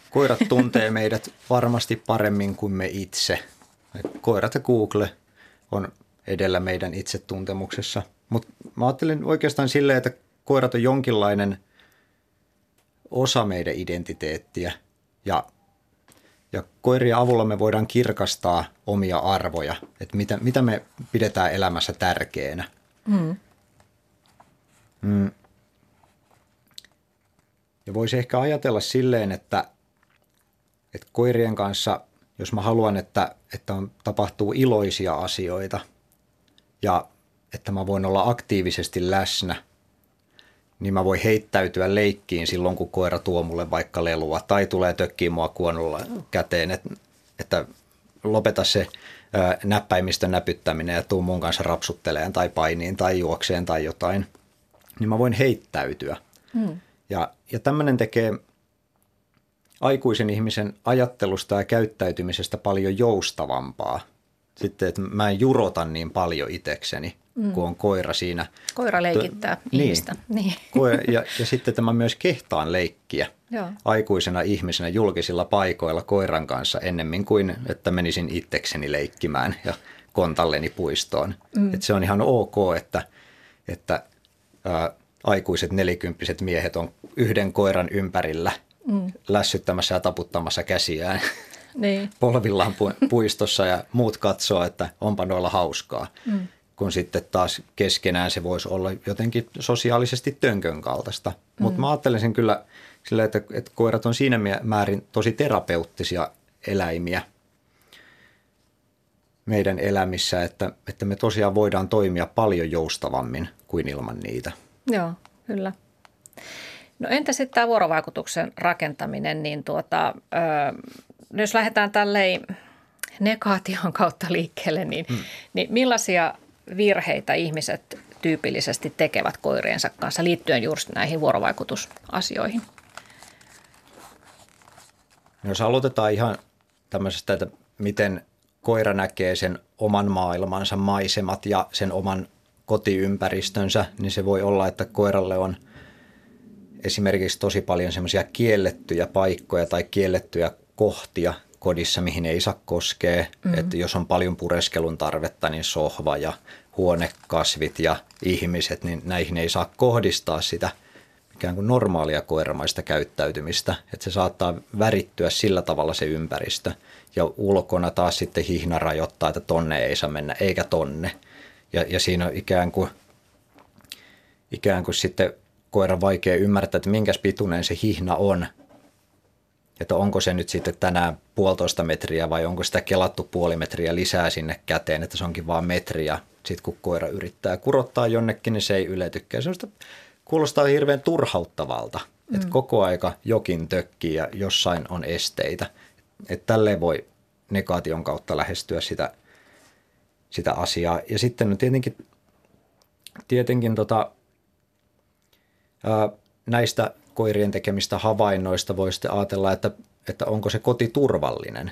Koirat tuntee meidät varmasti paremmin kuin me itse. Koirat ja Google on edellä meidän itsetuntemuksessa. Mutta mä ajattelen oikeastaan silleen, että koirat on jonkinlainen osa meidän identiteettiä. Ja, ja koirien avulla me voidaan kirkastaa omia arvoja, että mitä, mitä me pidetään elämässä tärkeänä. Mm. Mm. Ja voisi ehkä ajatella silleen, että, että koirien kanssa, jos mä haluan, että, että on, tapahtuu iloisia asioita ja että mä voin olla aktiivisesti läsnä, niin mä voin heittäytyä leikkiin silloin, kun koira tuo mulle vaikka lelua tai tulee tökkiin mua kuonolla käteen, että, että lopeta se näppäimistön näpyttäminen ja tuu mun kanssa rapsutteleen tai painiin tai juokseen tai jotain, niin mä voin heittäytyä – Hmm. Ja, ja tämmöinen tekee aikuisen ihmisen ajattelusta ja käyttäytymisestä paljon joustavampaa. Sitten, että mä en jurota niin paljon itekseni, mm. kun on koira siinä. Koira leikittää to, ihmistä. Niin. niin. Koira, ja, ja sitten tämä myös kehtaan leikkiä Joo. aikuisena ihmisenä julkisilla paikoilla koiran kanssa ennemmin kuin, että menisin itsekseni leikkimään ja kontalleni puistoon. Mm. Et se on ihan ok, että, että ää, aikuiset nelikymppiset miehet on yhden koiran ympärillä mm. lässyttämässä ja taputtamassa käsiään niin. polvillaan puistossa ja muut katsoo, että onpa noilla hauskaa. Mm. Kun sitten taas keskenään se voisi olla jotenkin sosiaalisesti tönkön kaltaista. Mm. Mutta mä ajattelen sen kyllä sillä, että, että koirat on siinä määrin tosi terapeuttisia eläimiä meidän elämissä, että, että me tosiaan voidaan toimia paljon joustavammin kuin ilman niitä. Joo, kyllä. No entä sitten tämä vuorovaikutuksen rakentaminen, niin tuota, ö, jos lähdetään tälleen negaation kautta liikkeelle, niin, hmm. niin millaisia virheitä ihmiset tyypillisesti tekevät koiriensa kanssa liittyen juuri näihin vuorovaikutusasioihin? No jos aloitetaan ihan tämmöisestä, että miten koira näkee sen oman maailmansa maisemat ja sen oman kotiympäristönsä, niin se voi olla, että koiralle on esimerkiksi tosi paljon semmoisia kiellettyjä paikkoja tai kiellettyjä kohtia kodissa, mihin ei saa koskea. Mm-hmm. Että jos on paljon pureskelun tarvetta, niin sohva ja huonekasvit ja ihmiset, niin näihin ei saa kohdistaa sitä ikään kuin normaalia koiramaista käyttäytymistä. Että se saattaa värittyä sillä tavalla se ympäristö. Ja ulkona taas sitten hihna rajoittaa, että tonne ei saa mennä, eikä tonne. Ja, ja siinä on ikään kuin, ikään kuin sitten koiran vaikea ymmärtää, että minkä pituinen se hihna on. Että onko se nyt sitten tänään puolitoista metriä vai onko sitä kelattu puoli metriä lisää sinne käteen, että se onkin vaan metriä. Sitten kun koira yrittää kurottaa jonnekin, niin se ei yletykään. Sellaista kuulostaa hirveän turhauttavalta, mm. että koko aika jokin tökkii ja jossain on esteitä. Että tälleen voi negaation kautta lähestyä sitä, sitä asiaa. Ja sitten no tietenkin, tietenkin tota, näistä koirien tekemistä havainnoista voi sitten ajatella, että, että onko se koti turvallinen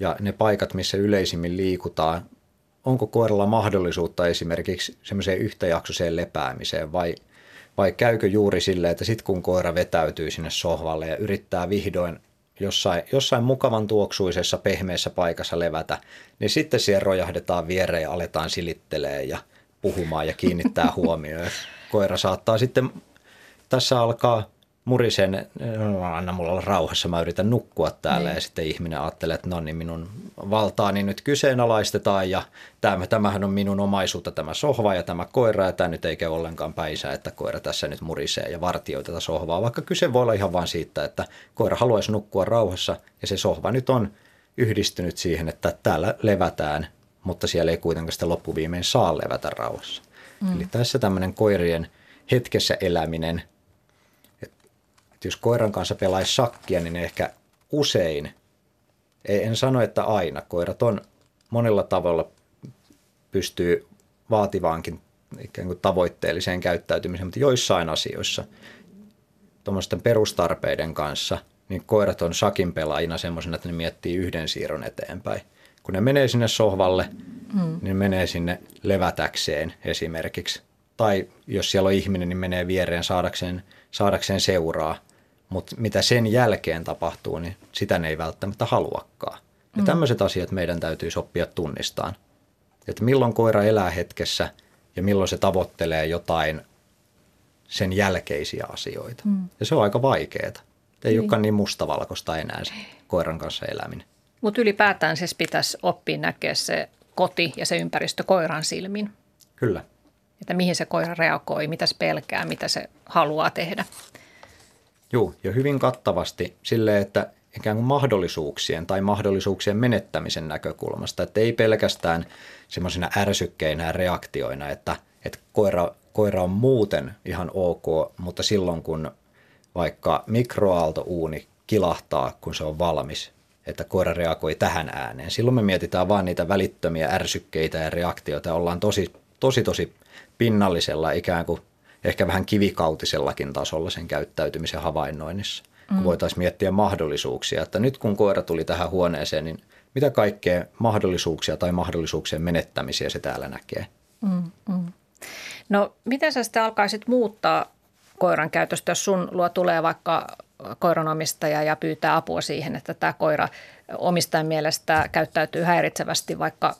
ja ne paikat, missä yleisimmin liikutaan, onko koiralla mahdollisuutta esimerkiksi semmoiseen yhtäjaksoiseen lepäämiseen vai, vai käykö juuri silleen, että sitten kun koira vetäytyy sinne sohvalle ja yrittää vihdoin jossain, jossain mukavan tuoksuisessa pehmeässä paikassa levätä, niin sitten siellä rojahdetaan viereen ja aletaan silittelee ja puhumaan ja kiinnittää huomioon. Koira saattaa sitten tässä alkaa murisen, no, anna mulla olla rauhassa, mä yritän nukkua täällä niin. ja sitten ihminen ajattelee, että no niin minun valtaani nyt kyseenalaistetaan ja tämä, tämähän on minun omaisuutta tämä sohva ja tämä koira ja tämä nyt eikä ollenkaan päisää, että koira tässä nyt murisee ja vartioi tätä sohvaa, vaikka kyse voi olla ihan vain siitä, että koira haluaisi nukkua rauhassa ja se sohva nyt on yhdistynyt siihen, että täällä levätään, mutta siellä ei kuitenkaan sitä loppuviimein saa levätä rauhassa. Mm. Eli tässä tämmöinen koirien hetkessä eläminen – että jos koiran kanssa pelaisi sakkia, niin ehkä usein, ei, en sano, että aina, koirat on monella tavalla pystyy vaativaankin ikään kuin tavoitteelliseen käyttäytymiseen, mutta joissain asioissa tuommoisten perustarpeiden kanssa, niin koirat on sakin pelaajina semmoisena, että ne miettii yhden siirron eteenpäin. Kun ne menee sinne sohvalle, mm. niin ne menee sinne levätäkseen esimerkiksi. Tai jos siellä on ihminen, niin menee viereen saadakseen, saadakseen seuraa mutta mitä sen jälkeen tapahtuu, niin sitä ne ei välttämättä haluakaan. Ja mm. tämmöiset asiat meidän täytyy oppia tunnistaan. Että milloin koira elää hetkessä ja milloin se tavoittelee jotain sen jälkeisiä asioita. Mm. Ja se on aika vaikeaa. Ei niin. olekaan niin mustavalkoista enää se koiran kanssa eläminen. Mutta ylipäätään siis pitäisi oppia näkeä se koti ja se ympäristö koiran silmin. Kyllä. Että mihin se koira reagoi, mitä se pelkää, mitä se haluaa tehdä. Joo, ja hyvin kattavasti sille, että ikään kuin mahdollisuuksien tai mahdollisuuksien menettämisen näkökulmasta, että ei pelkästään semmoisina ärsykkeinä ja reaktioina, että, että koira, koira on muuten ihan ok, mutta silloin kun vaikka mikroaaltouuni kilahtaa, kun se on valmis, että koira reagoi tähän ääneen. Silloin me mietitään vain niitä välittömiä ärsykkeitä ja reaktioita ja ollaan tosi, tosi, tosi pinnallisella ikään kuin ehkä vähän kivikautisellakin tasolla sen käyttäytymisen havainnoinnissa. Mm. Kun voitaisiin miettiä mahdollisuuksia, että nyt kun koira tuli tähän huoneeseen, niin mitä kaikkea mahdollisuuksia tai mahdollisuuksien menettämisiä se täällä näkee? Mm, mm. No miten sä sitten alkaisit muuttaa koiran käytöstä, jos sun luo tulee vaikka koiranomistaja ja pyytää apua siihen, että tämä koira omistajan mielestä käyttäytyy häiritsevästi vaikka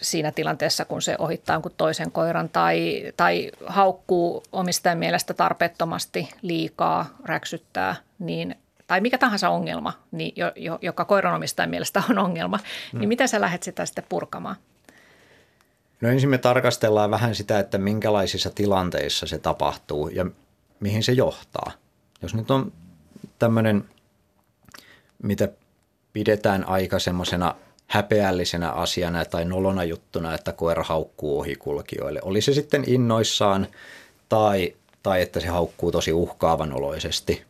siinä tilanteessa, kun se ohittaa jonkun toisen koiran tai, tai haukkuu omistajan mielestä tarpeettomasti liikaa, räksyttää, niin, tai mikä tahansa ongelma, niin jo, jo, joka koiranomistajan mielestä on ongelma, hmm. niin miten sä lähdet sitä sitten purkamaan? No ensin me tarkastellaan vähän sitä, että minkälaisissa tilanteissa se tapahtuu ja mihin se johtaa. Jos nyt on tämmöinen, mitä pidetään aika semmoisena häpeällisenä asiana tai nolona juttuna, että koira haukkuu ohikulkijoille. Oli se sitten innoissaan tai, tai että se haukkuu tosi uhkaavan oloisesti,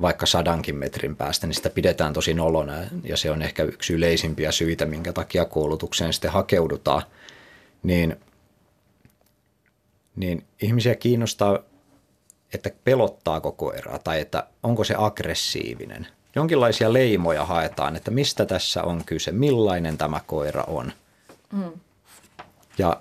vaikka sadankin metrin päästä, niin sitä pidetään tosi nolona ja se on ehkä yksi yleisimpiä syitä, minkä takia koulutukseen sitten hakeudutaan. Niin, niin ihmisiä kiinnostaa että pelottaako koiraa tai että onko se aggressiivinen. Jonkinlaisia leimoja haetaan, että mistä tässä on kyse, millainen tämä koira on. Mm. Ja,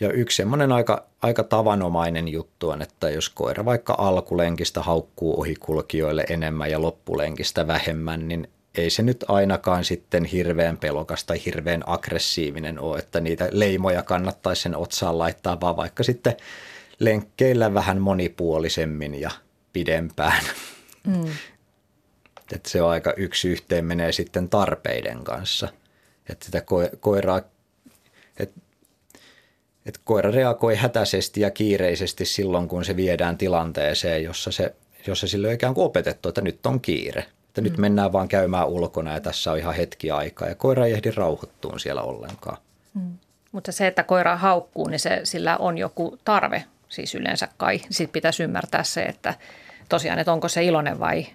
ja yksi semmoinen aika, aika tavanomainen juttu on, että jos koira vaikka alkulenkistä haukkuu ohikulkijoille enemmän ja loppulenkistä vähemmän, niin ei se nyt ainakaan sitten hirveän pelokas tai hirveän aggressiivinen ole, että niitä leimoja kannattaisi sen otsaan laittaa, vaan vaikka sitten – lenkkeillä vähän monipuolisemmin ja pidempään. Mm. Että se on aika yksi yhteen menee sitten tarpeiden kanssa. Että sitä ko- koiraa, että et koira reagoi hätäisesti ja kiireisesti silloin, kun se viedään tilanteeseen, jossa, se, jossa sille on ikään kuin opetettu, että nyt on kiire. Että mm. nyt mennään vaan käymään ulkona ja tässä on ihan hetki aikaa ja koira ei ehdi rauhoittuun siellä ollenkaan. Mm. Mutta se, että koira haukkuu, niin se, sillä on joku tarve siis yleensä kai. Sitten pitäisi ymmärtää se, että tosiaan, että onko se iloinen vai,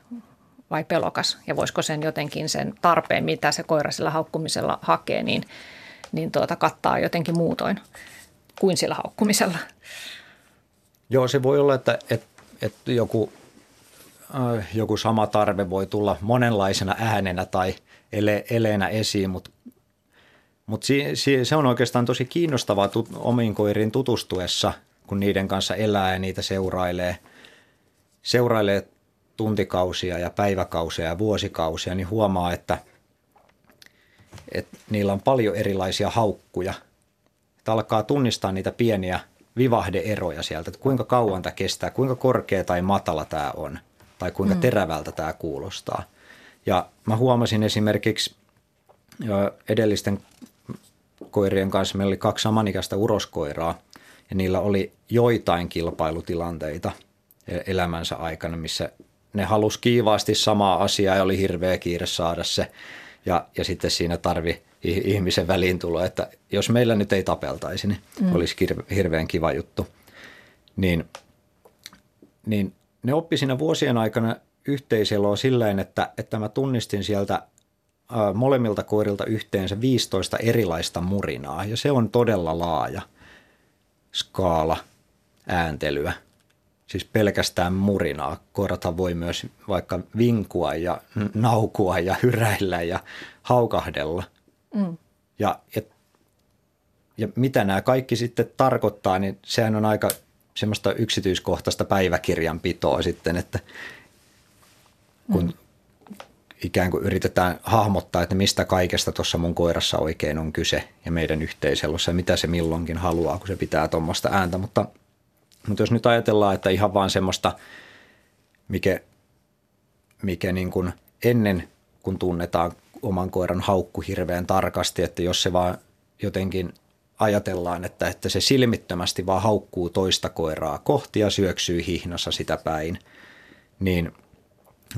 vai pelokas ja voisiko sen jotenkin sen tarpeen, mitä se koira sillä haukkumisella hakee, niin, niin tuota, kattaa jotenkin muutoin kuin sillä haukkumisella. Joo, se voi olla, että, että, että joku, äh, joku sama tarve voi tulla monenlaisena äänenä tai ele, eleenä esiin, mutta mutta si, si, se on oikeastaan tosi kiinnostavaa tut, omiin koiriin tutustuessa – kun niiden kanssa elää ja niitä seurailee, seurailee tuntikausia ja päiväkausia ja vuosikausia, niin huomaa, että, että niillä on paljon erilaisia haukkuja. Että alkaa tunnistaa niitä pieniä vivahdeeroja sieltä, että kuinka kauan tämä kestää, kuinka korkea tai matala tämä on, tai kuinka mm. terävältä tämä kuulostaa. Ja mä huomasin esimerkiksi edellisten koirien kanssa, meillä oli kaksi samanikäistä uroskoiraa, ja niillä oli joitain kilpailutilanteita e- elämänsä aikana, missä ne halusi kiivaasti samaa asiaa ja oli hirveä kiire saada se. Ja, ja sitten siinä tarvi ihmisen väliintulo, että jos meillä nyt ei tapeltaisi, niin mm. olisi hirveän kiva juttu. Niin, niin ne oppi siinä vuosien aikana yhteiseloa silleen, että, että mä tunnistin sieltä molemmilta koirilta yhteensä 15 erilaista murinaa ja se on todella laaja – skaala ääntelyä, siis pelkästään murinaa. Koirathan voi myös vaikka vinkua ja naukua ja hyräillä ja haukahdella. Mm. Ja, ja, ja mitä nämä kaikki sitten tarkoittaa, niin sehän on aika semmoista yksityiskohtaista päiväkirjanpitoa sitten, että kun mm ikään kuin yritetään hahmottaa, että mistä kaikesta tuossa mun koirassa oikein on kyse ja meidän yhteiselossa ja mitä se milloinkin haluaa, kun se pitää tuommoista ääntä. Mutta, mutta jos nyt ajatellaan, että ihan vaan semmoista, mikä, mikä niin kuin ennen kun tunnetaan oman koiran haukku hirveän tarkasti, että jos se vaan jotenkin ajatellaan, että, että se silmittömästi vaan haukkuu toista koiraa kohti ja syöksyy hihnassa sitä päin, niin –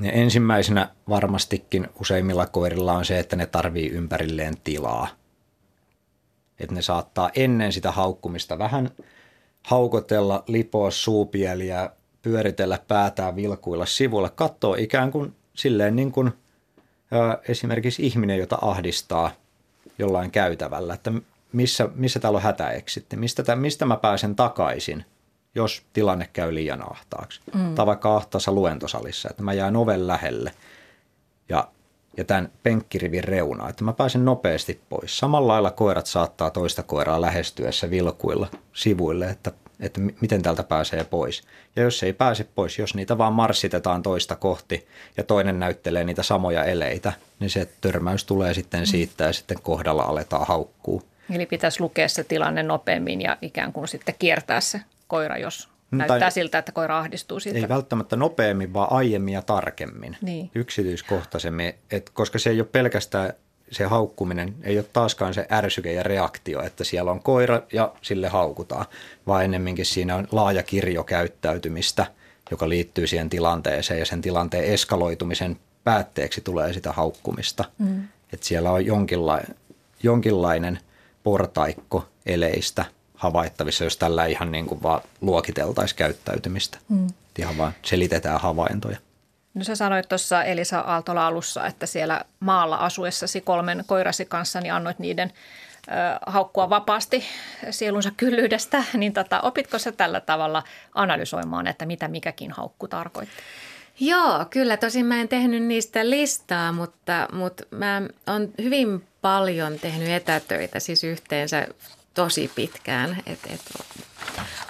ja ensimmäisenä varmastikin useimmilla koirilla on se, että ne tarvii ympärilleen tilaa. Että ne saattaa ennen sitä haukkumista vähän haukotella, lipoa suupieliä, pyöritellä päätään, vilkuilla sivulle, katsoa ikään kuin silleen niin kuin esimerkiksi ihminen, jota ahdistaa jollain käytävällä, että missä, missä täällä on hätäeksitti, mistä, mistä mä pääsen takaisin jos tilanne käy liian ahtaaksi. Mm. Tai vaikka ahtaassa luentosalissa, että mä jään oven lähelle ja, ja tämän penkkirivin reunaan, että mä pääsen nopeasti pois. Samalla lailla koirat saattaa toista koiraa lähestyessä vilkuilla sivuille, että, että miten tältä pääsee pois. Ja jos ei pääse pois, jos niitä vaan marssitetaan toista kohti ja toinen näyttelee niitä samoja eleitä, niin se törmäys tulee sitten siitä ja sitten kohdalla aletaan haukkuu. Eli pitäisi lukea se tilanne nopeammin ja ikään kuin sitten kiertää se koira, jos mm, näyttää tai siltä, että koira ahdistuu siitä. Ei välttämättä nopeammin, vaan aiemmin ja tarkemmin, niin. yksityiskohtaisemmin, et koska se ei ole pelkästään se haukkuminen, ei ole taaskaan se ärsyke ja reaktio, että siellä on koira ja sille haukutaan, vaan ennemminkin siinä on laaja kirjo käyttäytymistä, joka liittyy siihen tilanteeseen ja sen tilanteen eskaloitumisen päätteeksi tulee sitä haukkumista. Mm. Että siellä on jonkinlainen, jonkinlainen portaikko eleistä – havaittavissa, jos tällä ihan niin kuin vaan luokiteltaisiin käyttäytymistä. Mm. Ihan vaan selitetään havaintoja. No sä sanoit tuossa Elisa Aaltola alussa, että siellä maalla asuessasi kolmen koirasi kanssa, niin annoit niiden ö, haukkua vapaasti sielunsa kyllyydestä. Niin tota, opitko sä tällä tavalla analysoimaan, että mitä mikäkin haukku tarkoitti? Joo, kyllä. Tosin mä en tehnyt niistä listaa, mutta, mutta mä oon hyvin paljon tehnyt etätöitä, siis yhteensä tosi pitkään. Et, et,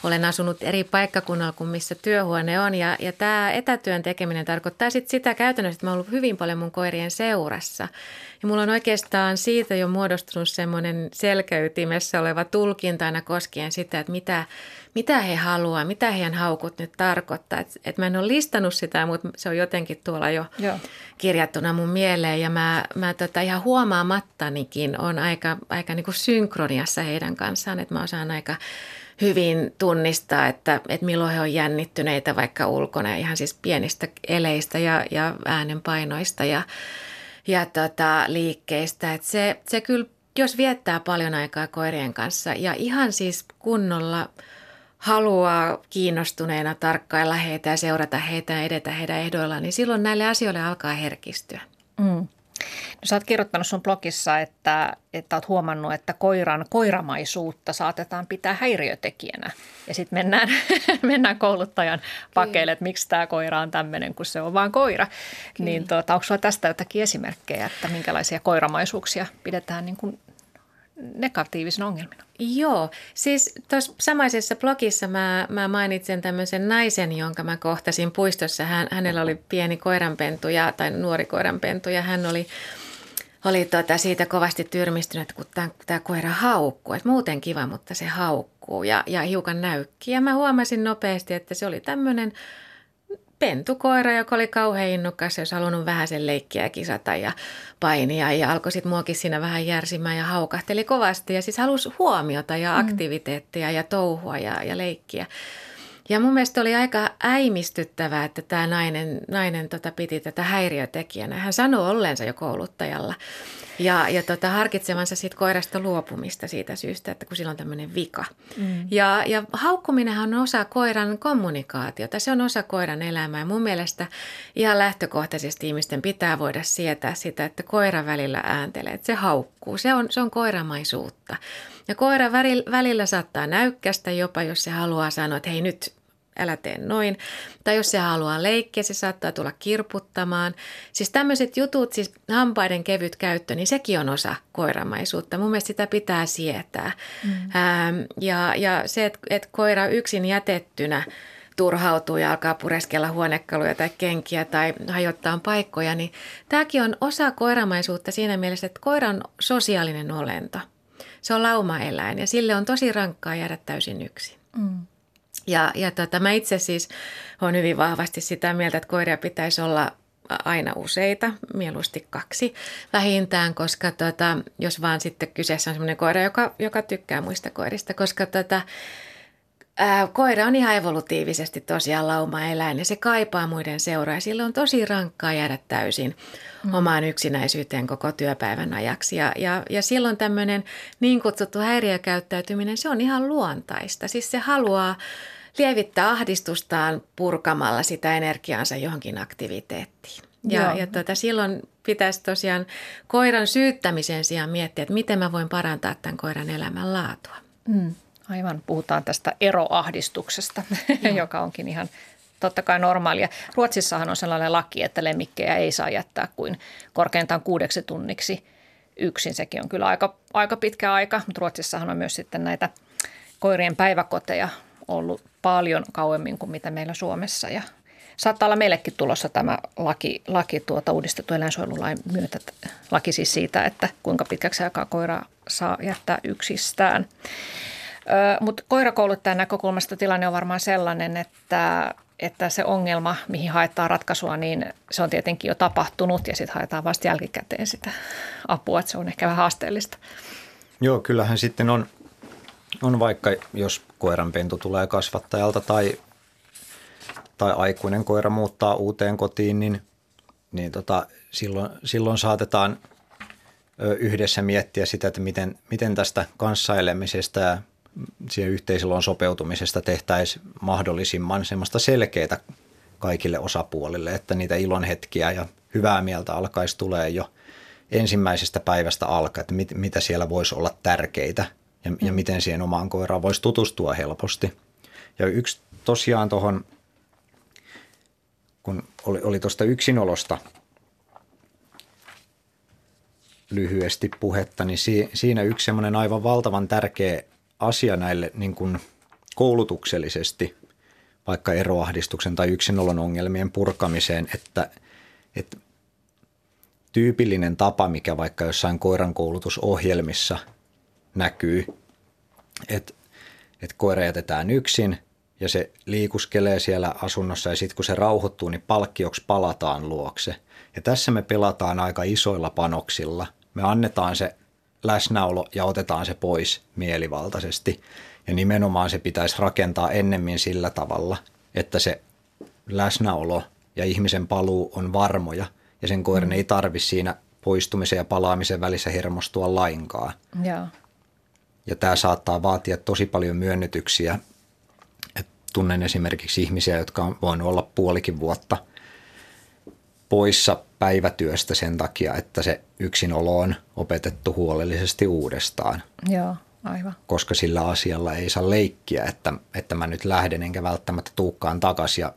olen asunut eri paikkakunnalla kuin missä työhuone on ja, ja tämä etätyön tekeminen tarkoittaa sit sitä käytännössä, että mä ollut hyvin paljon mun koirien seurassa. Ja mulla on oikeastaan siitä jo muodostunut semmoinen selkäytimessä oleva tulkinta aina koskien sitä, että mitä, mitä he haluaa, mitä heidän haukut nyt tarkoittaa. Et, et mä en ole listannut sitä, mutta se on jotenkin tuolla jo Joo. kirjattuna mun mieleen ja mä, mä tota ihan huomaamattanikin on aika, aika niin kuin synkroniassa heidän kanssaan, että mä osaan aika hyvin tunnistaa, että, että milloin he on jännittyneitä vaikka ulkona ihan siis pienistä eleistä ja, ja äänenpainoista ja, ja tota, liikkeistä. Että se, se kyllä, jos viettää paljon aikaa koirien kanssa ja ihan siis kunnolla haluaa kiinnostuneena tarkkailla heitä ja seurata heitä ja edetä heidän ehdoillaan, niin silloin näille asioille alkaa herkistyä. Mm. No, sä oot kirjoittanut sun blogissa, että, että oot huomannut, että koiran koiramaisuutta saatetaan pitää häiriötekijänä. Ja sitten mennään, mennään kouluttajan pakeille, että miksi tämä koira on tämmöinen, kun se on vain koira. Kyllä. Niin tuota, onko sulla tästä jotakin esimerkkejä, että minkälaisia koiramaisuuksia pidetään niin kuin negatiivisena ongelmina? Joo, siis tuossa samaisessa blogissa mä, mä mainitsen tämmöisen naisen, jonka mä kohtasin puistossa. Hän, hänellä oli pieni koiranpentu ja, tai nuori koiranpentu ja hän oli, oli tota siitä kovasti tyrmistynyt, kun tämä koira haukkuu. Et muuten kiva, mutta se haukkuu ja, ja hiukan näykki. Ja mä huomasin nopeasti, että se oli tämmöinen pentukoira, joka oli kauhean innokas, jos halunnut vähän sen leikkiä ja kisata ja painia ja alkoi sitten muokin siinä vähän järsimään ja haukahteli kovasti ja siis halusi huomiota ja mm. aktiviteettia ja touhua ja, ja leikkiä. Ja mun mielestä oli aika äimistyttävää, että tämä nainen, nainen tota piti tätä häiriötekijänä. Hän sanoi olleensa jo kouluttajalla ja, ja tota, harkitsevansa siitä koirasta luopumista siitä syystä, että kun sillä on tämmöinen vika. Mm. Ja, ja haukkuminenhan on osa koiran kommunikaatiota, se on osa koiran elämää. Mun mielestä ihan lähtökohtaisesti ihmisten pitää voida sietää sitä, että koira välillä ääntelee, että se haukkuu. Se on, se on koiramaisuutta. Ja koira välillä saattaa näykkästä jopa, jos se haluaa sanoa, että hei nyt älä tee noin. Tai jos se haluaa leikkiä, se saattaa tulla kirputtamaan. Siis tämmöiset jutut, siis hampaiden kevyt käyttö, niin sekin on osa koiramaisuutta. Mun mielestä sitä pitää sietää. Mm. Ähm, ja, ja se, että et koira yksin jätettynä turhautuu ja alkaa pureskella huonekaluja tai kenkiä tai hajottaa paikkoja, niin tämäkin on osa koiramaisuutta siinä mielessä, että koira on sosiaalinen olento. Se on laumaeläin ja sille on tosi rankkaa jäädä täysin yksin. Mm. Ja, ja tota, mä itse siis olen hyvin vahvasti sitä mieltä, että koiria pitäisi olla aina useita, mieluusti kaksi vähintään, koska tota, jos vaan sitten kyseessä on sellainen koira, joka, joka tykkää muista koirista, koska tota, ää, koira on ihan evolutiivisesti tosiaan lauma-eläin ja se kaipaa muiden seuraa ja sillä on tosi rankkaa jäädä täysin mm. omaan yksinäisyyteen koko työpäivän ajaksi. Ja, ja, ja silloin tämmöinen niin kutsuttu häiriökäyttäytyminen, se on ihan luontaista. Siis se haluaa lievittää ahdistustaan purkamalla sitä energiaansa johonkin aktiviteettiin. Ja, ja tuota, silloin pitäisi tosiaan koiran syyttämisen sijaan miettiä, että miten mä voin parantaa tämän koiran elämänlaatua. Mm, Aivan, puhutaan tästä eroahdistuksesta, joka onkin ihan totta kai normaalia. Ruotsissahan on sellainen laki, että lemmikkejä ei saa jättää kuin korkeintaan kuudeksi tunniksi yksin. Sekin on kyllä aika, aika pitkä aika, mutta Ruotsissahan on myös sitten näitä koirien päiväkoteja ollut paljon kauemmin kuin mitä meillä Suomessa ja saattaa olla meillekin tulossa tämä laki, laki tuota uudistettu eläinsuojelulain myötä, laki siis siitä, että kuinka pitkäksi aikaa koira saa jättää yksistään. Mutta koirakouluttajan näkökulmasta tilanne on varmaan sellainen, että, että se ongelma, mihin haetaan ratkaisua, niin se on tietenkin jo tapahtunut ja sitten haetaan vasta jälkikäteen sitä apua, että se on ehkä vähän haasteellista. Joo, kyllähän sitten on, on vaikka, jos koiranpentu tulee kasvattajalta tai, tai aikuinen koira muuttaa uuteen kotiin, niin, niin tota, silloin, silloin saatetaan yhdessä miettiä sitä, että miten, miten tästä kanssaelemisesta ja siihen yhteisölon sopeutumisesta tehtäisiin mahdollisimman semmoista selkeää kaikille osapuolille, että niitä ilonhetkiä ja hyvää mieltä alkaisi tulee jo ensimmäisestä päivästä alkaen, että mit, mitä siellä voisi olla tärkeitä ja, mm. ja miten siihen omaan koiraan voisi tutustua helposti. Ja yksi tosiaan tuohon, kun oli, oli tuosta yksinolosta lyhyesti puhetta, niin si, siinä yksi semmoinen aivan valtavan tärkeä asia näille niin kuin koulutuksellisesti vaikka eroahdistuksen tai yksinolon ongelmien purkamiseen, että, että tyypillinen tapa, mikä vaikka jossain koiran koulutusohjelmissa näkyy, että, että koira jätetään yksin ja se liikuskelee siellä asunnossa ja sitten kun se rauhoittuu, niin palkkioksi palataan luokse. Ja tässä me pelataan aika isoilla panoksilla. Me annetaan se läsnäolo ja otetaan se pois mielivaltaisesti. Ja nimenomaan se pitäisi rakentaa ennemmin sillä tavalla, että se läsnäolo ja ihmisen paluu on varmoja ja sen koiran mm. ei tarvi siinä poistumisen ja palaamisen välissä hermostua lainkaan. Ja, ja tämä saattaa vaatia tosi paljon myönnytyksiä. Et tunnen esimerkiksi ihmisiä, jotka on voinut olla puolikin vuotta poissa päivätyöstä sen takia, että se yksinolo on opetettu huolellisesti uudestaan. Joo, aivan. Koska sillä asialla ei saa leikkiä, että, että mä nyt lähden enkä välttämättä tuukkaan takaisin. Ja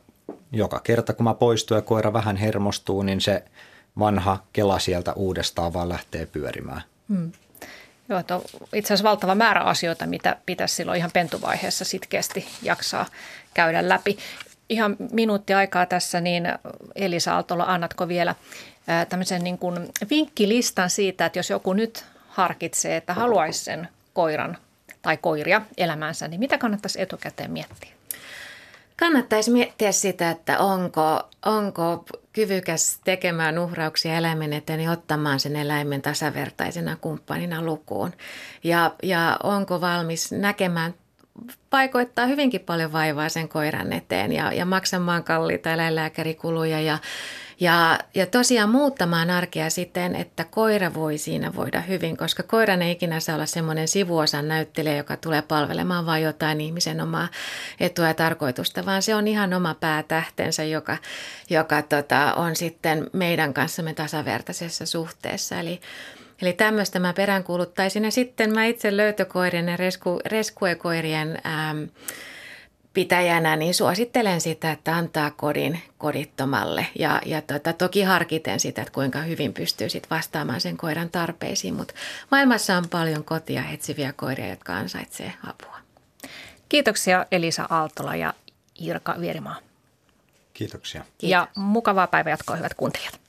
joka kerta kun mä poistun ja koira vähän hermostuu, niin se vanha kela sieltä uudestaan vaan lähtee pyörimään. Hmm. Joo, että on itse asiassa valtava määrä asioita, mitä pitäisi silloin ihan pentuvaiheessa sitkeästi jaksaa käydä läpi ihan minuutti aikaa tässä, niin Elisa Aaltola, annatko vielä tämmöisen niin kuin vinkkilistan siitä, että jos joku nyt harkitsee, että haluaisi sen koiran tai koiria elämänsä, niin mitä kannattaisi etukäteen miettiä? Kannattaisi miettiä sitä, että onko, onko kyvykäs tekemään uhrauksia eläimen eteen ja ottamaan sen eläimen tasavertaisena kumppanina lukuun. Ja, ja onko valmis näkemään paikoittaa hyvinkin paljon vaivaa sen koiran eteen ja, ja maksamaan kalliita eläinlääkärikuluja ja, ja, ja tosiaan muuttamaan arkea siten, että koira voi siinä voida hyvin, koska koiran ei ikinä saa olla semmoinen sivuosan näyttelijä, joka tulee palvelemaan vain jotain ihmisen omaa etua ja tarkoitusta, vaan se on ihan oma päätähtensä, joka, joka tota, on sitten meidän kanssamme tasavertaisessa suhteessa. Eli Eli tämmöistä mä peräänkuuluttaisin. Ja sitten mä itse löytökoirien ja resku, reskuekoirien ähm, pitäjänä, niin suosittelen sitä, että antaa kodin kodittomalle. Ja, ja tota, toki harkiten sitä, että kuinka hyvin pystyy sit vastaamaan sen koiran tarpeisiin. Mutta maailmassa on paljon kotia etsiviä koiria, jotka ansaitsee apua. Kiitoksia Elisa Aaltola ja Irka Vierimaa. Kiitoksia. Kiitos. Ja mukavaa päivänjatkoa, hyvät kuuntelijat.